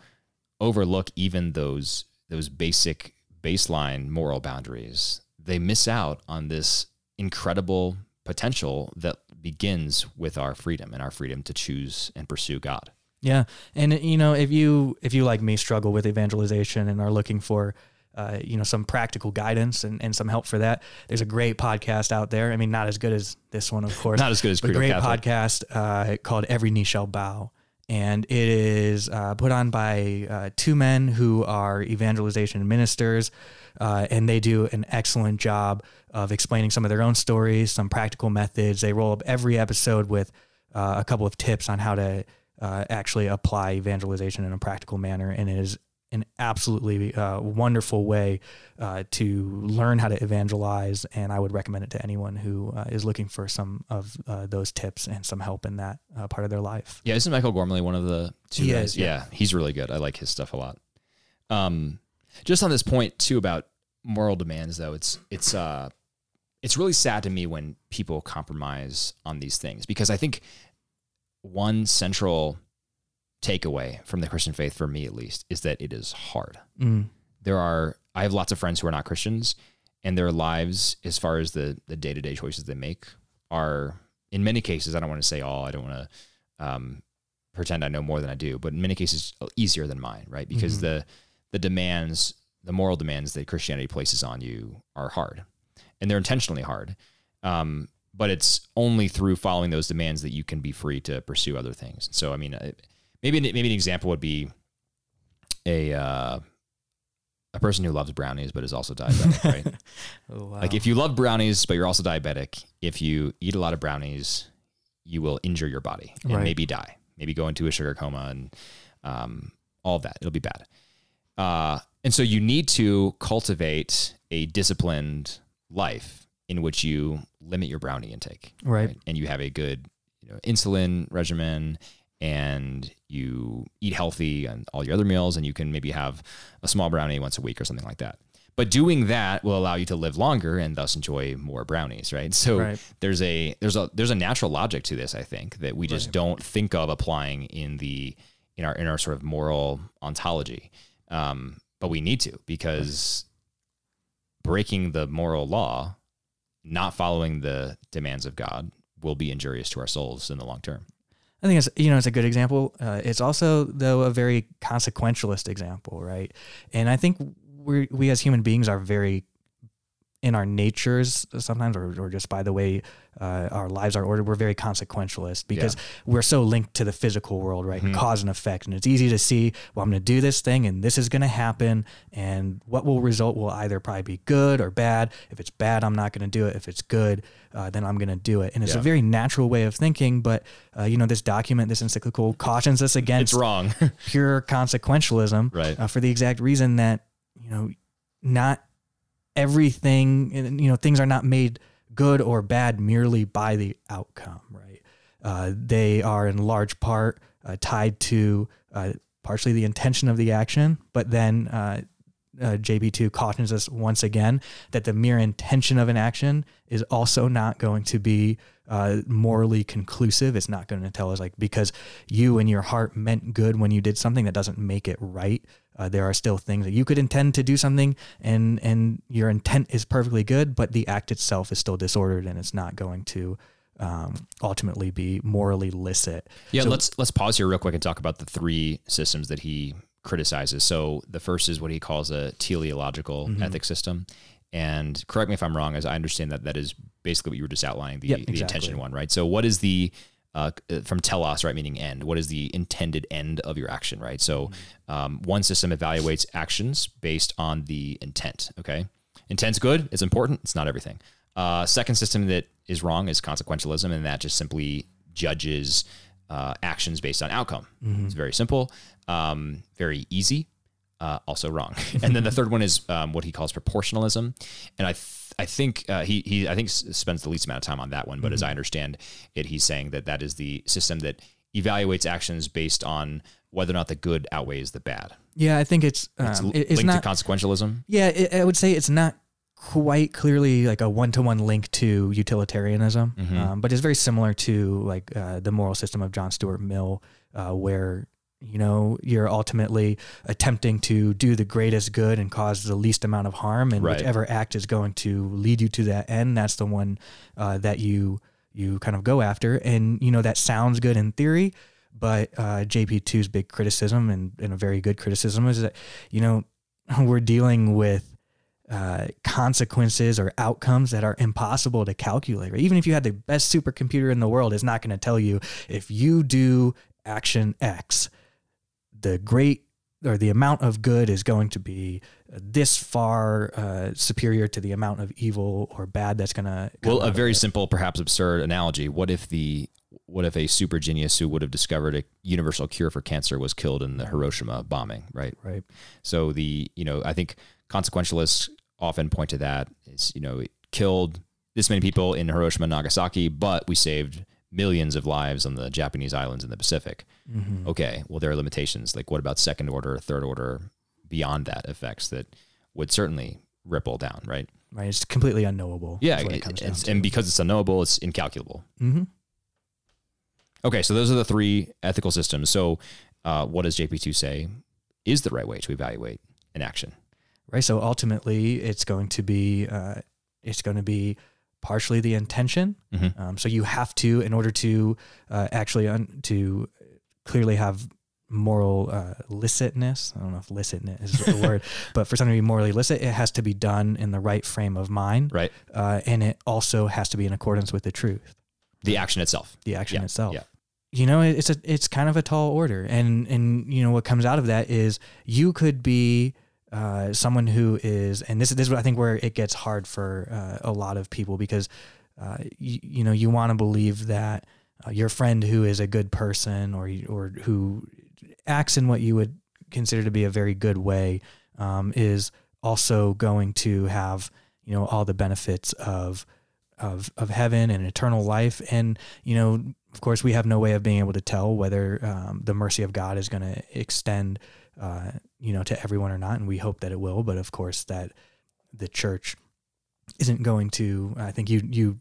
overlook even those those basic baseline moral boundaries, they miss out on this incredible potential that begins with our freedom and our freedom to choose and pursue God. Yeah. And you know, if you if you like me struggle with evangelization and are looking for uh, you know, some practical guidance and, and some help for that. There's a great podcast out there. I mean, not as good as this one, of course. not as good as but great Catholic. podcast uh, called Every Knee Shall Bow and it is uh, put on by uh, two men who are evangelization ministers, uh, and they do an excellent job of explaining some of their own stories, some practical methods. They roll up every episode with uh, a couple of tips on how to uh, actually apply evangelization in a practical manner, and it is an absolutely uh, wonderful way uh, to learn how to evangelize, and I would recommend it to anyone who uh, is looking for some of uh, those tips and some help in that uh, part of their life. Yeah, isn't Michael Gormley one of the two he guys? Is, yeah. yeah. he's really good. I like his stuff a lot. Um, just on this point too about moral demands, though, it's it's uh, it's really sad to me when people compromise on these things because I think one central takeaway from the Christian faith, for me at least, is that it is hard. Mm. There are, I have lots of friends who are not Christians, and their lives, as far as the the day to day choices they make, are in many cases. I don't want to say all. I don't want to um, pretend I know more than I do, but in many cases, easier than mine, right? Because mm-hmm. the the demands, the moral demands that Christianity places on you, are hard, and they're intentionally hard. Um, but it's only through following those demands that you can be free to pursue other things. So, I mean, maybe maybe an example would be a uh, a person who loves brownies but is also diabetic, right? oh, wow. Like if you love brownies but you're also diabetic, if you eat a lot of brownies, you will injure your body and right. maybe die, maybe go into a sugar coma and um, all of that. It'll be bad. Uh, and so you need to cultivate a disciplined life in which you limit your brownie intake, right? right? And you have a good you know, insulin regimen and you eat healthy and all your other meals and you can maybe have a small brownie once a week or something like that but doing that will allow you to live longer and thus enjoy more brownies right so right. there's a there's a there's a natural logic to this i think that we just right. don't think of applying in the in our in our sort of moral ontology um, but we need to because. Breaking the moral law not following the demands of god will be injurious to our souls in the long term I think it's you know it's a good example. Uh, it's also though a very consequentialist example, right? And I think we we as human beings are very in our natures sometimes, or, or just by the way uh, our lives are ordered, we're very consequentialist because yeah. we're so linked to the physical world, right? Mm-hmm. Cause and effect. And it's easy to see, well, I'm going to do this thing and this is going to happen. And what will result will either probably be good or bad. If it's bad, I'm not going to do it. If it's good, uh, then I'm going to do it. And it's yeah. a very natural way of thinking. But, uh, you know, this document, this encyclical cautions us against it's wrong. pure consequentialism right. Uh, for the exact reason that, you know, not everything, and you know, things are not made good or bad merely by the outcome, right? Uh, they are in large part uh, tied to uh, partially the intention of the action, but then uh, uh, JP2 cautions us once again that the mere intention of an action is also not going to be uh, morally conclusive. It's not going to tell us like because you and your heart meant good when you did something that doesn't make it right. Uh, there are still things that you could intend to do something and and your intent is perfectly good, but the act itself is still disordered and it's not going to um, ultimately be morally licit. Yeah, so, let's let's pause here real quick and talk about the three systems that he criticizes. So the first is what he calls a teleological mm-hmm. ethics system. And correct me if I'm wrong, as I understand that that is basically what you were just outlining the, yep, the intention one, right? So what is the uh, from telos, right, meaning end. What is the intended end of your action, right? So, mm-hmm. um, one system evaluates actions based on the intent. Okay, intent's good. It's important. It's not everything. Uh, second system that is wrong is consequentialism, and that just simply judges uh, actions based on outcome. Mm-hmm. It's very simple, um, very easy. uh, also wrong. and then the third one is um, what he calls proportionalism, and I th- I think uh, he he I think spends the least amount of time on that one. But as I understand it, he's saying that that is the system that evaluates actions based on whether or not the good outweighs the bad. Yeah, I think it's It's um, l- it's linked not. to consequentialism. yeah, it, I would say it's not quite clearly like a one-to-one link to utilitarianism, Mhm. um, but it's very similar to like uh, the moral system of John Stuart Mill, uh, where you know you're ultimately attempting to do the greatest good and cause the least amount of harm, and Right. whichever act is going to lead you to that end, that's the one uh, that you you kind of go after. And you know that sounds good in theory, but uh, JP2's big criticism and, and a very good criticism is that you know we're dealing with uh, consequences or outcomes that are impossible to calculate. Right? Even if you had the best supercomputer in the world, it's not going to tell you if you do action X, the great or the amount of good is going to be this far uh, superior to the amount of evil or bad that's going to. Well, a very simple, perhaps absurd analogy. What if the what if a super genius who would have discovered a universal cure for cancer was killed in the Hiroshima bombing, right? right. So the you know I think consequentialists often point to that. It's you know it killed this many people in Hiroshima and Nagasaki, but we saved millions of lives on the Japanese islands in the Pacific. Mhm. Okay, well there are limitations. Like what about second order, third order, beyond that effects that would certainly ripple down, right? Right. It's completely unknowable. Yeah, it it- comes it's- to. and because it's unknowable, it's incalculable. Mhm. Okay, so those are the three ethical systems. So, uh, what does JP2 say is the right way to evaluate an action? right so ultimately it's going to be uh, it's going to be partially the intention Mhm. um, so you have to in order to uh, actually un- to clearly have moral uh, licitness i don't know if licitness is the word but for something to be morally licit it has to be done in the right frame of mind Right, uh, and it also has to be in accordance with the truth the action itself. the action Yeah, itself yeah. you know it's a it's kind of a tall order and and you know what comes out of that is you could be uh, someone who is and this, this is I think where it gets hard for uh, a lot of people because uh, you, you know you want to believe that uh, your friend who is a good person or or who acts in what you would consider to be a very good way um, is also going to have you know all the benefits of of of heaven and eternal life. And you know of course we have no way of being able to tell whether um, the mercy of God is going to extend uh, you know to everyone or not and we hope that it will but of course that the church isn't going to I think you you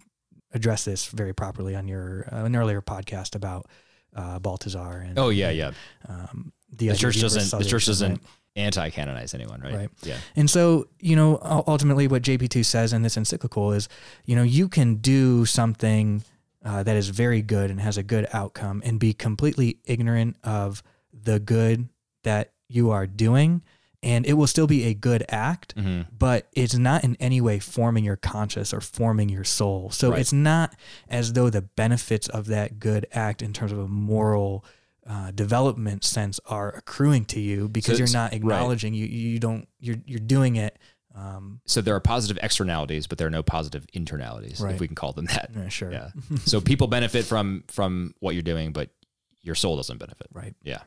address this very properly on your uh, an earlier podcast about uh, Balthasar and Oh yeah, yeah. um, the, The church doesn't. The church doesn't anti-canonize anyone, right? Right. Yeah. And so, you know, ultimately what JP2 says in this encyclical is, you know, you can do something uh, that is very good and has a good outcome and be completely ignorant of the good that you are doing. And it will still be a good act, hmm but it's not in any way forming your conscience or forming your soul. So Right. it's not as though the benefits of that good act in terms of a moral uh, development sense are accruing to you because So you're not right. acknowledging you you don't you're you're doing it. Um, So there are positive externalities, but there are no positive internalities, Right. if we can call them that. yeah, sure. Yeah. so people benefit from from what you're doing, but your soul doesn't benefit. Right. Yeah.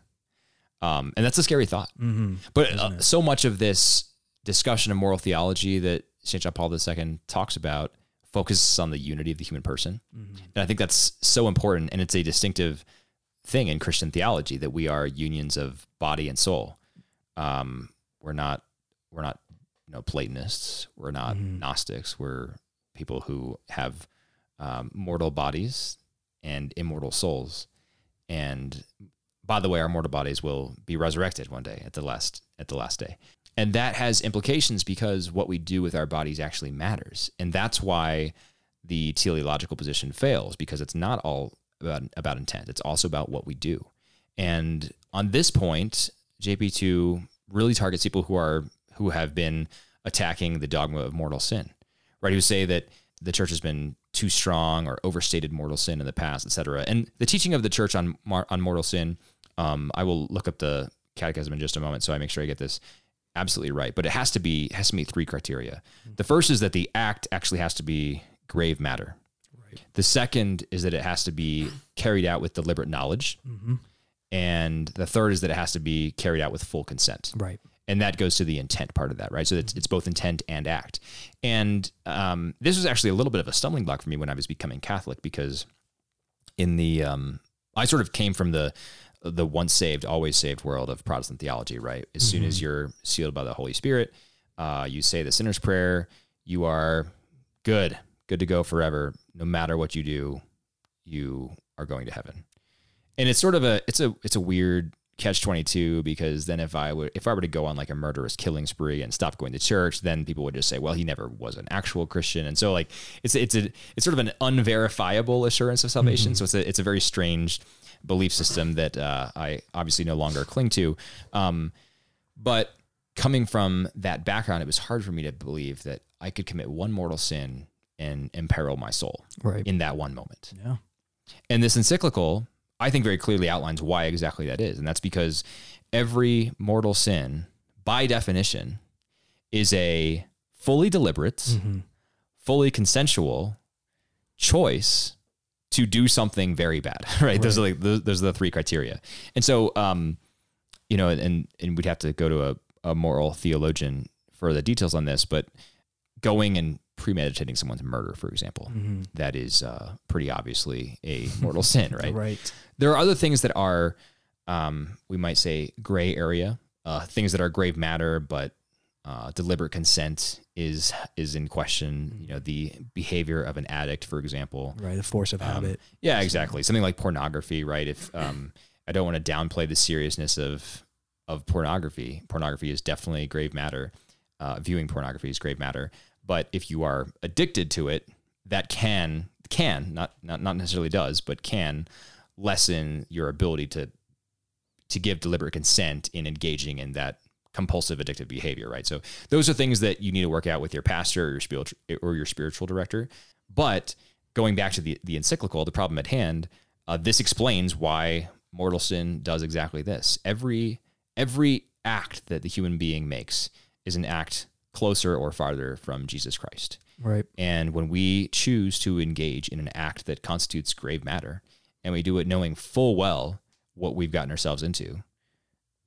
Um, and that's a scary thought. hmm But uh, so much of this discussion of moral theology that St. John Paul II talks about focuses on the unity of the human person. hmm And I think that's so important. And it's a distinctive thing in Christian theology that we are unions of body and soul. Um, we're not, we're not, you know, Platonists. We're not Mhm. Gnostics. We're people who have um, mortal bodies and immortal souls. And by the way, our mortal bodies will be resurrected one day at the last at the last day. And that has implications because what we do with our bodies actually matters. And that's why the teleological position fails because it's not all about, about intent. It's also about what we do. And on this point, JP2 really targets people who are who have been attacking the dogma of mortal sin. Right? Who say that the church has been too strong or overstated mortal sin in the past, et cetera. And the teaching of the church on on mortal sin, um, I will look up the catechism in just a moment, so I make sure I get this absolutely right. But it has to be has to meet three criteria. The first is that the act actually has to be grave matter. Right. The second is that it has to be carried out with deliberate knowledge. hmm And the third is that it has to be carried out with full consent. Right. and that goes to the intent part of that, right? So it's, it's both intent and act. And um, this was actually a little bit of a stumbling block for me when I was becoming Catholic because in the um, I sort of came from the the once saved, always saved world of Protestant theology, right? As mm-hmm. soon as mm-hmm. you're sealed by the Holy Spirit, uh, you say the sinner's prayer, you are good, good to go forever. No matter what you do, you are going to heaven. And it's sort of a it's a it's a weird catch 22 because then if I would if I were to go on like a murderous killing spree and stop going to church then people would just say well he never was an actual Christian and so like it's it's a it's sort of an unverifiable assurance of salvation mm-hmm. so it's a it's a very strange belief system that uh, I obviously no longer cling to um, but coming from that background it was hard for me to believe that I could commit one mortal sin and imperil my soul right. in that one moment yeah and this encyclical I think very clearly outlines why exactly that is. And that's because every mortal sin, by definition, is a fully deliberate, mm-hmm. fully consensual choice to do something very bad, right? right. Those are like those, those, are the three criteria. And so, um, you know, and and we'd have to go to a, a moral theologian for the details on this, but going and premeditating someone's murder, for example, mm-hmm. that is uh, pretty obviously a mortal sin, right? Right. There are other things that are, um, we might say, gray area, uh, things that are grave matter, but uh, deliberate consent is is in question. You know, the behavior of an addict, for example, right? The force of um, habit. Yeah, exactly. Something like pornography, right? If um, I don't want to downplay the seriousness of of pornography, pornography is definitely a grave matter. Uh, viewing pornography is grave matter. But if you are addicted to it, that can can not not not necessarily does, but can lessen your ability to to give deliberate consent in engaging in that compulsive addictive behavior, right? So those are things that you need to work out with your pastor or your spiritual or your spiritual director. But going back to the the encyclical, the problem at hand, uh, this explains why mortal sin does exactly this. Every every act that the human being makes is an act closer or farther from Jesus Christ. Right. And when we choose to engage in an act that constitutes grave matter, and we do it knowing full well what we've gotten ourselves into,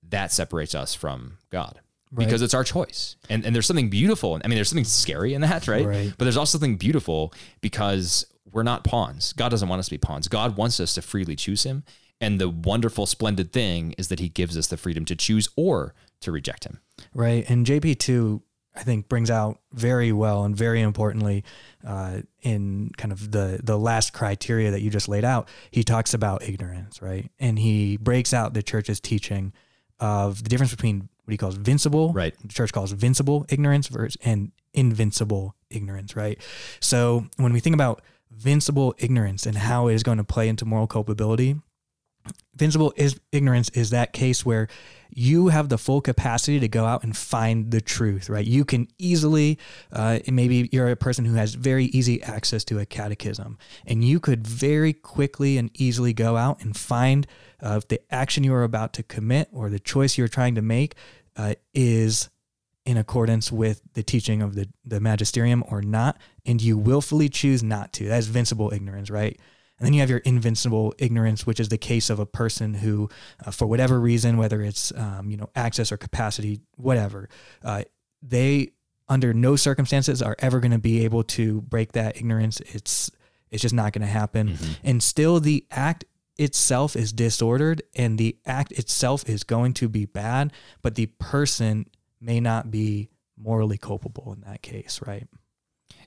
that separates us from God. Right. Because it's our choice. And and there's something beautiful. I mean, there's something scary in that, right? right? But there's also something beautiful because we're not pawns. God doesn't want us to be pawns. God wants us to freely choose him. And the wonderful, splendid thing is that he gives us the freedom to choose or to reject him. Right. And JP2 I think brings out very well and very importantly uh, in kind of the the last criteria that you just laid out. He talks about ignorance, right? And he breaks out the church's teaching of the difference between what he calls vincible, right? The church calls vincible ignorance versus and invincible ignorance, right? So when we think about vincible ignorance and how it is going to play into moral culpability, Vincible is ignorance is that case where you have the full capacity to go out and find the truth, right? You can easily, uh, maybe you're a person who has very easy access to a catechism, and you could very quickly and easily go out and find if the action you are about to commit or the choice you're trying to make uh, is in accordance with the teaching of the, the magisterium or not, and you willfully choose not to. That's vincible ignorance, right? And then you have your invincible ignorance, which is the case of a person who, uh, for whatever reason, whether it's um, you know access or capacity, whatever, uh, they under no circumstances are ever going to be able to break that ignorance. It's it's just not going to happen. Mm-hmm. And still, the act itself is disordered, and the act itself is going to be bad, but the person may not be morally culpable in that case, right?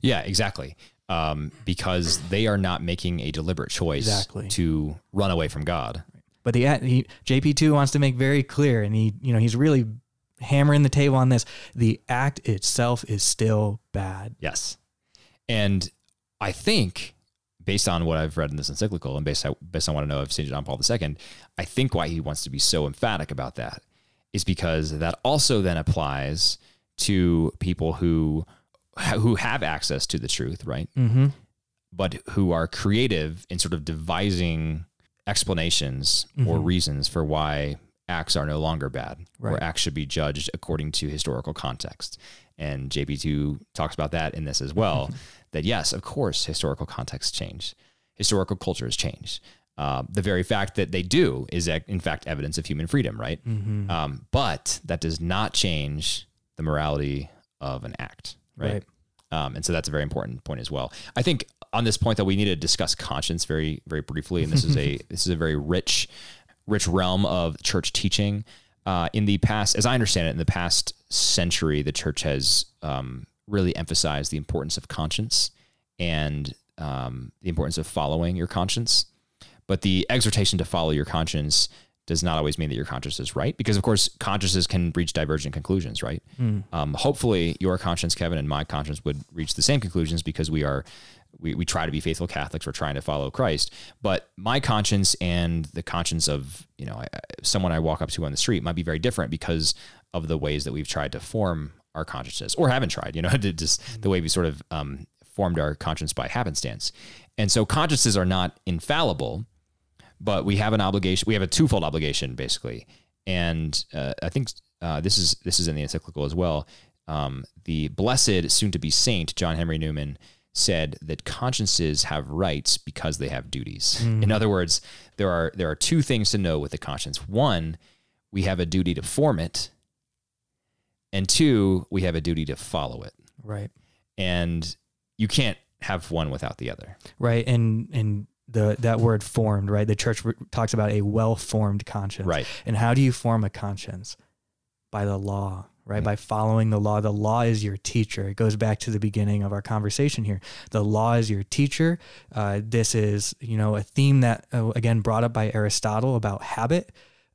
Yeah, exactly um, because they are not making a deliberate choice exactly. to run away from God. But the he, JP2 wants to make very clear, and he, you know, he's really hammering the table on this. The act itself is still bad. Yes, and I think based on what I've read in this encyclical and based on, based on what I know of St. John Paul II, I think why he wants to be so emphatic about that is because that also then applies to people who who have access to the truth, right? Mm-hmm. But who are creative in sort of devising explanations mm-hmm. or reasons for why acts are no longer bad right. or acts should be judged according to historical context. And JP2 talks about that in this as well. that yes, of course, historical context change, historical cultures change. Uh, the very fact that they do is, in fact, evidence of human freedom, right? Mm-hmm. Um, but that does not change the morality of an act, right? Right. Um, and so that's a very important point as well. I think on this point, though, we need to discuss conscience very, very briefly. And this is a this is a very rich, rich realm of church teaching. Uh, in the past, as I understand it, in the past century, the church has um, really emphasized the importance of conscience and um, the importance of following your conscience. But the exhortation to follow your conscience does not always mean that your conscience is right, because of course consciences can reach divergent conclusions, right? Um, hopefully, your conscience, Kevin, and my conscience would reach the same conclusions because we are we, we try to be faithful Catholics. We're trying to follow Christ. But my conscience and the conscience of you know I, someone I walk up to on the street might be very different because of the ways that we've tried to form our consciences, or haven't tried. You know, just the way we sort of um, formed our conscience by happenstance. And so consciences are not infallible, but we have an obligation. We have a twofold obligation, basically. And uh, I think uh, this is this is in the encyclical as well. Um, the blessed, soon-to-be saint John Henry Newman said that consciences have rights because they have duties. In other words, there are there are two things to know with a conscience. One, we have a duty to form it, and two, we have a duty to follow it. Right. And you can't have one without the other. Right. And and the that word formed, right? The church talks about a well-formed conscience. Right. And how do you form a conscience? By the law, right? Mm. By following the law. The law is your teacher. It goes back to the beginning of our conversation here. The law is your teacher. Uh, this is, you know, a theme that, uh, again, brought up by Aristotle about habit.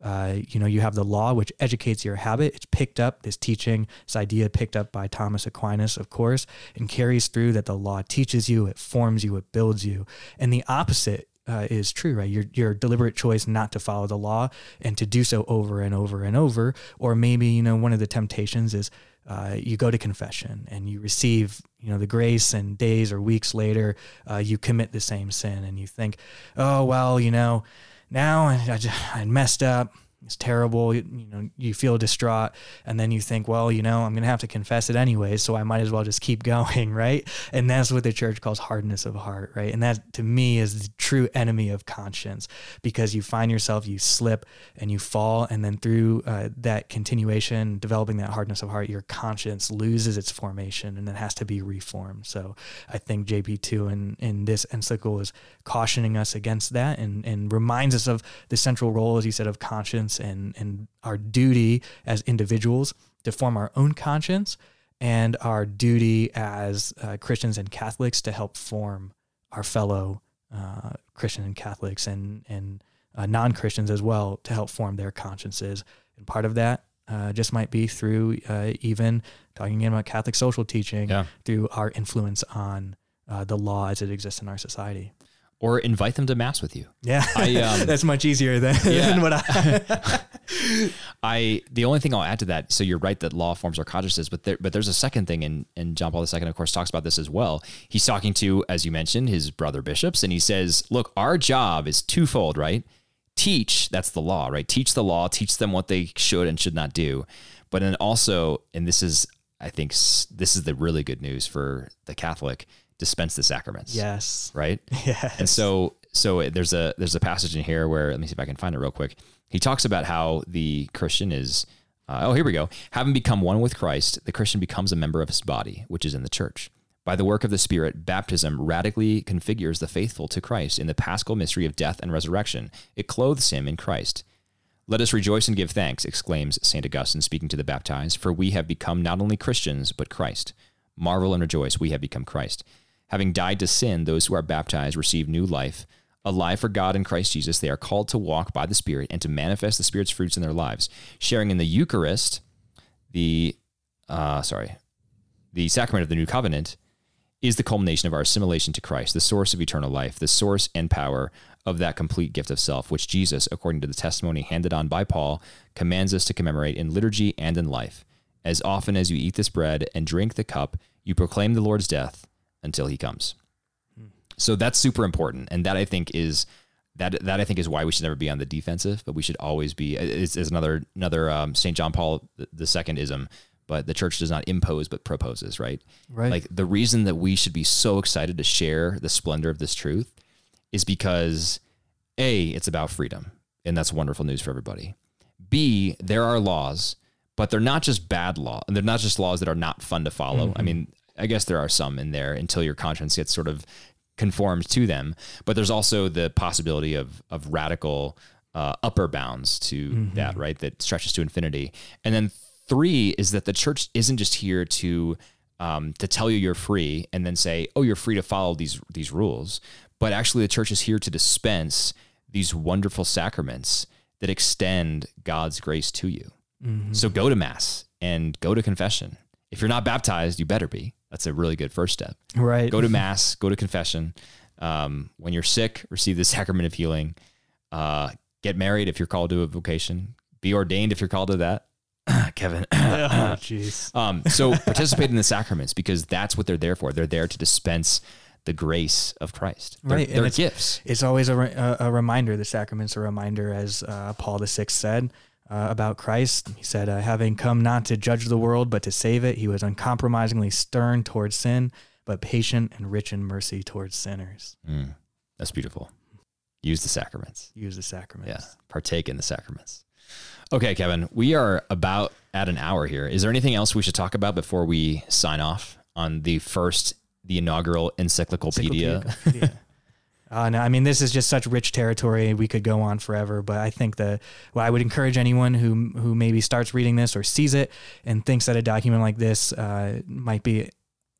Uh, you know, you have the law, which educates your habit. It's picked up, this teaching, this idea picked up by Thomas Aquinas, of course, and carries through that the law teaches you, it forms you, it builds you. And the opposite uh, is true, right? Your your deliberate choice not to follow the law and to do so over and over and over, or maybe you know one of the temptations is uh, you go to confession and you receive you know the grace, and days or weeks later uh, you commit the same sin, and you think, oh well, you know, now I, I, just, I messed up. It's terrible. You, you know, you feel distraught, and then you think, well, you know, I'm gonna have to confess it anyway, so I might as well just keep going, right? And that's what the church calls hardness of heart, right? And that to me is the true enemy of conscience, because you find yourself, you slip and you fall, and then through uh, that continuation, developing that hardness of heart, your conscience loses its formation, and it has to be reformed. So I think JP two in in this encyclical is cautioning us against that, and and reminds us of the central role, as you said, of conscience and and our duty as individuals to form our own conscience and our duty as uh, Christians and Catholics to help form our fellow uh, Christian and Catholics and and uh, non Christians as well to help form their consciences. And part of that uh, just might be through uh, even talking about Catholic social teaching, Yeah. through our influence on uh, the law as it exists in our society. Or invite them to mass with you. Yeah, I, um, that's much easier than, Yeah. than what I. I the only thing I'll add to that. So you're right that law forms our consciences, but there, but there's a second thing, and and John Paul II, of course, talks about this as well. He's talking to, as you mentioned, his brother bishops, and he says, "Look, our job is twofold, right? Teach, that's the law, right? Teach the law, teach them what they should and should not do, but then also, and this is, I think, this is the really good news for the Catholic: dispense the sacraments, yes. right? Yes. And so so there's a there's a passage in here where let me see if I can find it real quick. He talks about how the Christian is uh, oh here we go. Having become one with Christ, the Christian becomes a member of his body, which is in the church. By the work of the Spirit, baptism radically configures the faithful to Christ in the paschal mystery of death and resurrection. It clothes him in Christ. Let us rejoice and give thanks, exclaims St. Augustine, speaking to the baptized, for we have become not only Christians, but Christ. Marvel and rejoice, we have become Christ. Having died to sin, those who are baptized receive new life. Alive for God in Christ Jesus, they are called to walk by the Spirit and to manifest the Spirit's fruits in their lives. Sharing in the Eucharist, the, uh, sorry, the sacrament of the new covenant, is the culmination of our assimilation to Christ, the source of eternal life, the source and power of that complete gift of self, which Jesus, according to the testimony handed on by Paul, commands us to commemorate in liturgy and in life. As often as you eat this bread and drink the cup, you proclaim the Lord's death until he comes. So that's super important, and that I think is that that I think is why we should never be on the defensive, but we should always be. Is, another another um, Saint John Paul the second ism, but the church does not impose but proposes, right? Right. Like the reason that we should be so excited to share the splendor of this truth is because A, it's about freedom, and that's wonderful news for everybody. B, there are laws, but they're not just bad law, and they're not just laws that are not fun to follow. I mean, I guess there are some in there until your conscience gets sort of conformed to them, but there's also the possibility of of radical uh, upper bounds to that, right? That stretches to infinity. And then three is that the church isn't just here to um, to tell you you're free and then say, oh, you're free to follow these these rules, but actually the church is here to dispense these wonderful sacraments that extend God's grace to you. So go to mass and go to confession. If you're not baptized, you better be. That's a really good first step. Right. Go to mass, go to confession. Um, when you're sick, receive the sacrament of healing. Uh, get married if you're called to a vocation. Be ordained if you're called to that. Kevin. oh, jeez. Um, so participate in the sacraments because that's what they're there for. They're there to dispense the grace of Christ. They're, Right, they're it's- gifts. It's always a, re- a, reminder. The sacrament's a reminder, as uh, Paul the Sixth said uh, about Christ. He said, uh, "Having come not to judge the world, but to save it, he was uncompromisingly stern towards sin, but patient and rich in mercy towards sinners." Mm, that's beautiful. Use the sacraments. Use the sacraments. Yeah. Partake in the sacraments. Okay, Kevin, we are about at an hour here. Is there anything else we should talk about before we sign off on the first, the inaugural encyclopedia? Encyclopedia. Uh, no, I mean, this is just such rich territory. We could go on forever, but I think that well, I would encourage anyone who who maybe starts reading this or sees it and thinks that a document like this uh, might be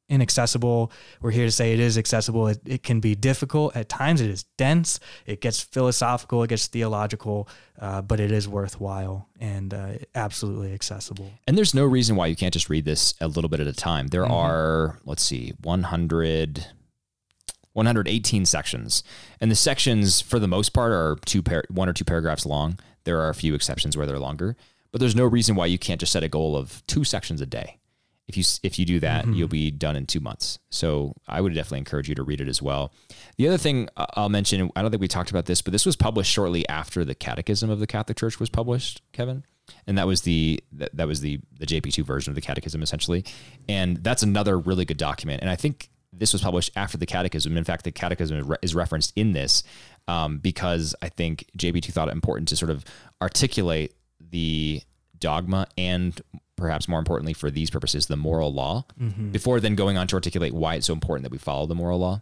inaccessible. We're here to say it is accessible. It, it can be difficult at times. It is dense. It gets philosophical. It gets theological, uh, but it is worthwhile and uh, absolutely accessible. And there's no reason why you can't just read this a little bit at a time. There Mhm. are, let's see, 100, 118 sections. And the sections, for the most part, are two par- one or two paragraphs long. There are a few exceptions where they're longer, but there's no reason why you can't just set a goal of two sections a day. If you if you do that, mm-hmm. you'll be done in two months. So I would definitely encourage you to read it as well. The other thing I- I'll mention, I don't think we talked about this, but this was published shortly after the Catechism of the Catholic Church was published, Kevin and that was the that, that was the the JP2 version of the catechism essentially and that's another really good document and I think this was published after the catechism. In fact the catechism is, re- is referenced in this um, because I think JP2 thought it important to sort of articulate the dogma and perhaps more importantly for these purposes the moral law before then going on to articulate why it's so important that we follow the moral law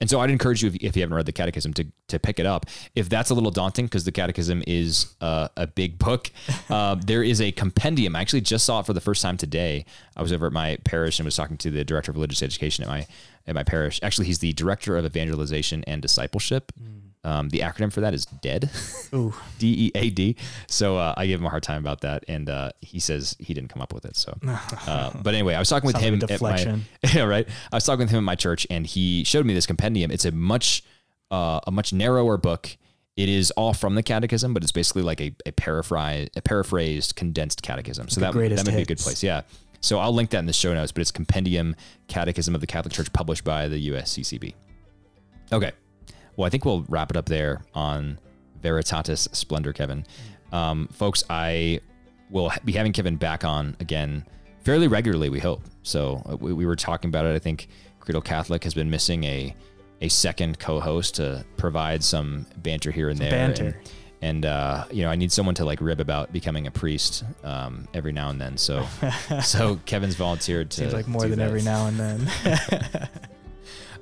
and so I'd encourage you, if, if you haven't read the Catechism, to, to pick it up. If that's a little daunting, because the Catechism is uh, a big book, uh, there is a compendium. I actually just saw it for the first time today. I was over at my parish and was talking to the director of religious education at my at my parish. Actually, he's the director of evangelization and discipleship. Um, the acronym for that is DEAD. Ooh. D E A D. So uh, I gave him a hard time about that, and uh, he says he didn't come up with it. So, uh, but anyway, I was talking with Sounds him like at my deflection. yeah, right. I was talking with him at my church, and he showed me this compendium. It's a much uh, a much narrower book. It is all from the catechism, but it's basically like a, a paraphrase, a paraphrased, condensed catechism. So The that, greatest that might be a good hits. place. Yeah. So I'll link that in the show notes, but it's Compendium Catechism of the Catholic Church published by the USCCB. Okay. Well, I think we'll wrap it up there on Veritatis Splendor, Kevin. Um, folks, I will be having Kevin back on again fairly regularly, we hope. So uh, we, we were talking about it. I think Creedal Catholic has been missing a a second co-host to provide some banter here and there. banter. And, and uh, you know, I need someone to like rib about becoming a priest um, every now and then. So, so Kevin's volunteered to Seems like more than that. every now and then.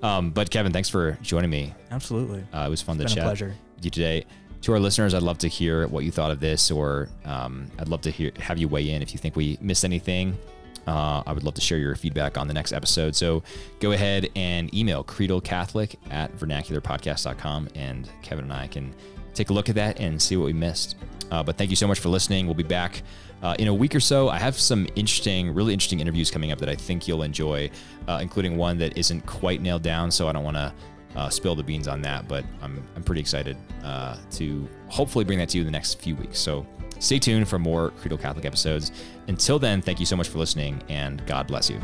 Um, but Kevin, thanks for joining me. Absolutely. Uh, it was fun to chat pleasure. with you today. To our listeners, I'd love to hear what you thought of this, or um, I'd love to hear have you weigh in if you think we missed anything. Uh, I would love to share your feedback on the next episode. So go ahead and email creedalcatholic at vernacularpodcast.com, and Kevin and I can take a look at that and see what we missed. Uh, but thank you so much for listening. We'll be back uh, in a week or so. I have some interesting, really interesting interviews coming up that I think you'll enjoy, uh, including one that isn't quite nailed down. So I don't want to uh, spill the beans on that, but I'm, I'm pretty excited uh, to hopefully bring that to you in the next few weeks. So stay tuned for more Creedal Catholic episodes. Until then, thank you so much for listening and God bless you.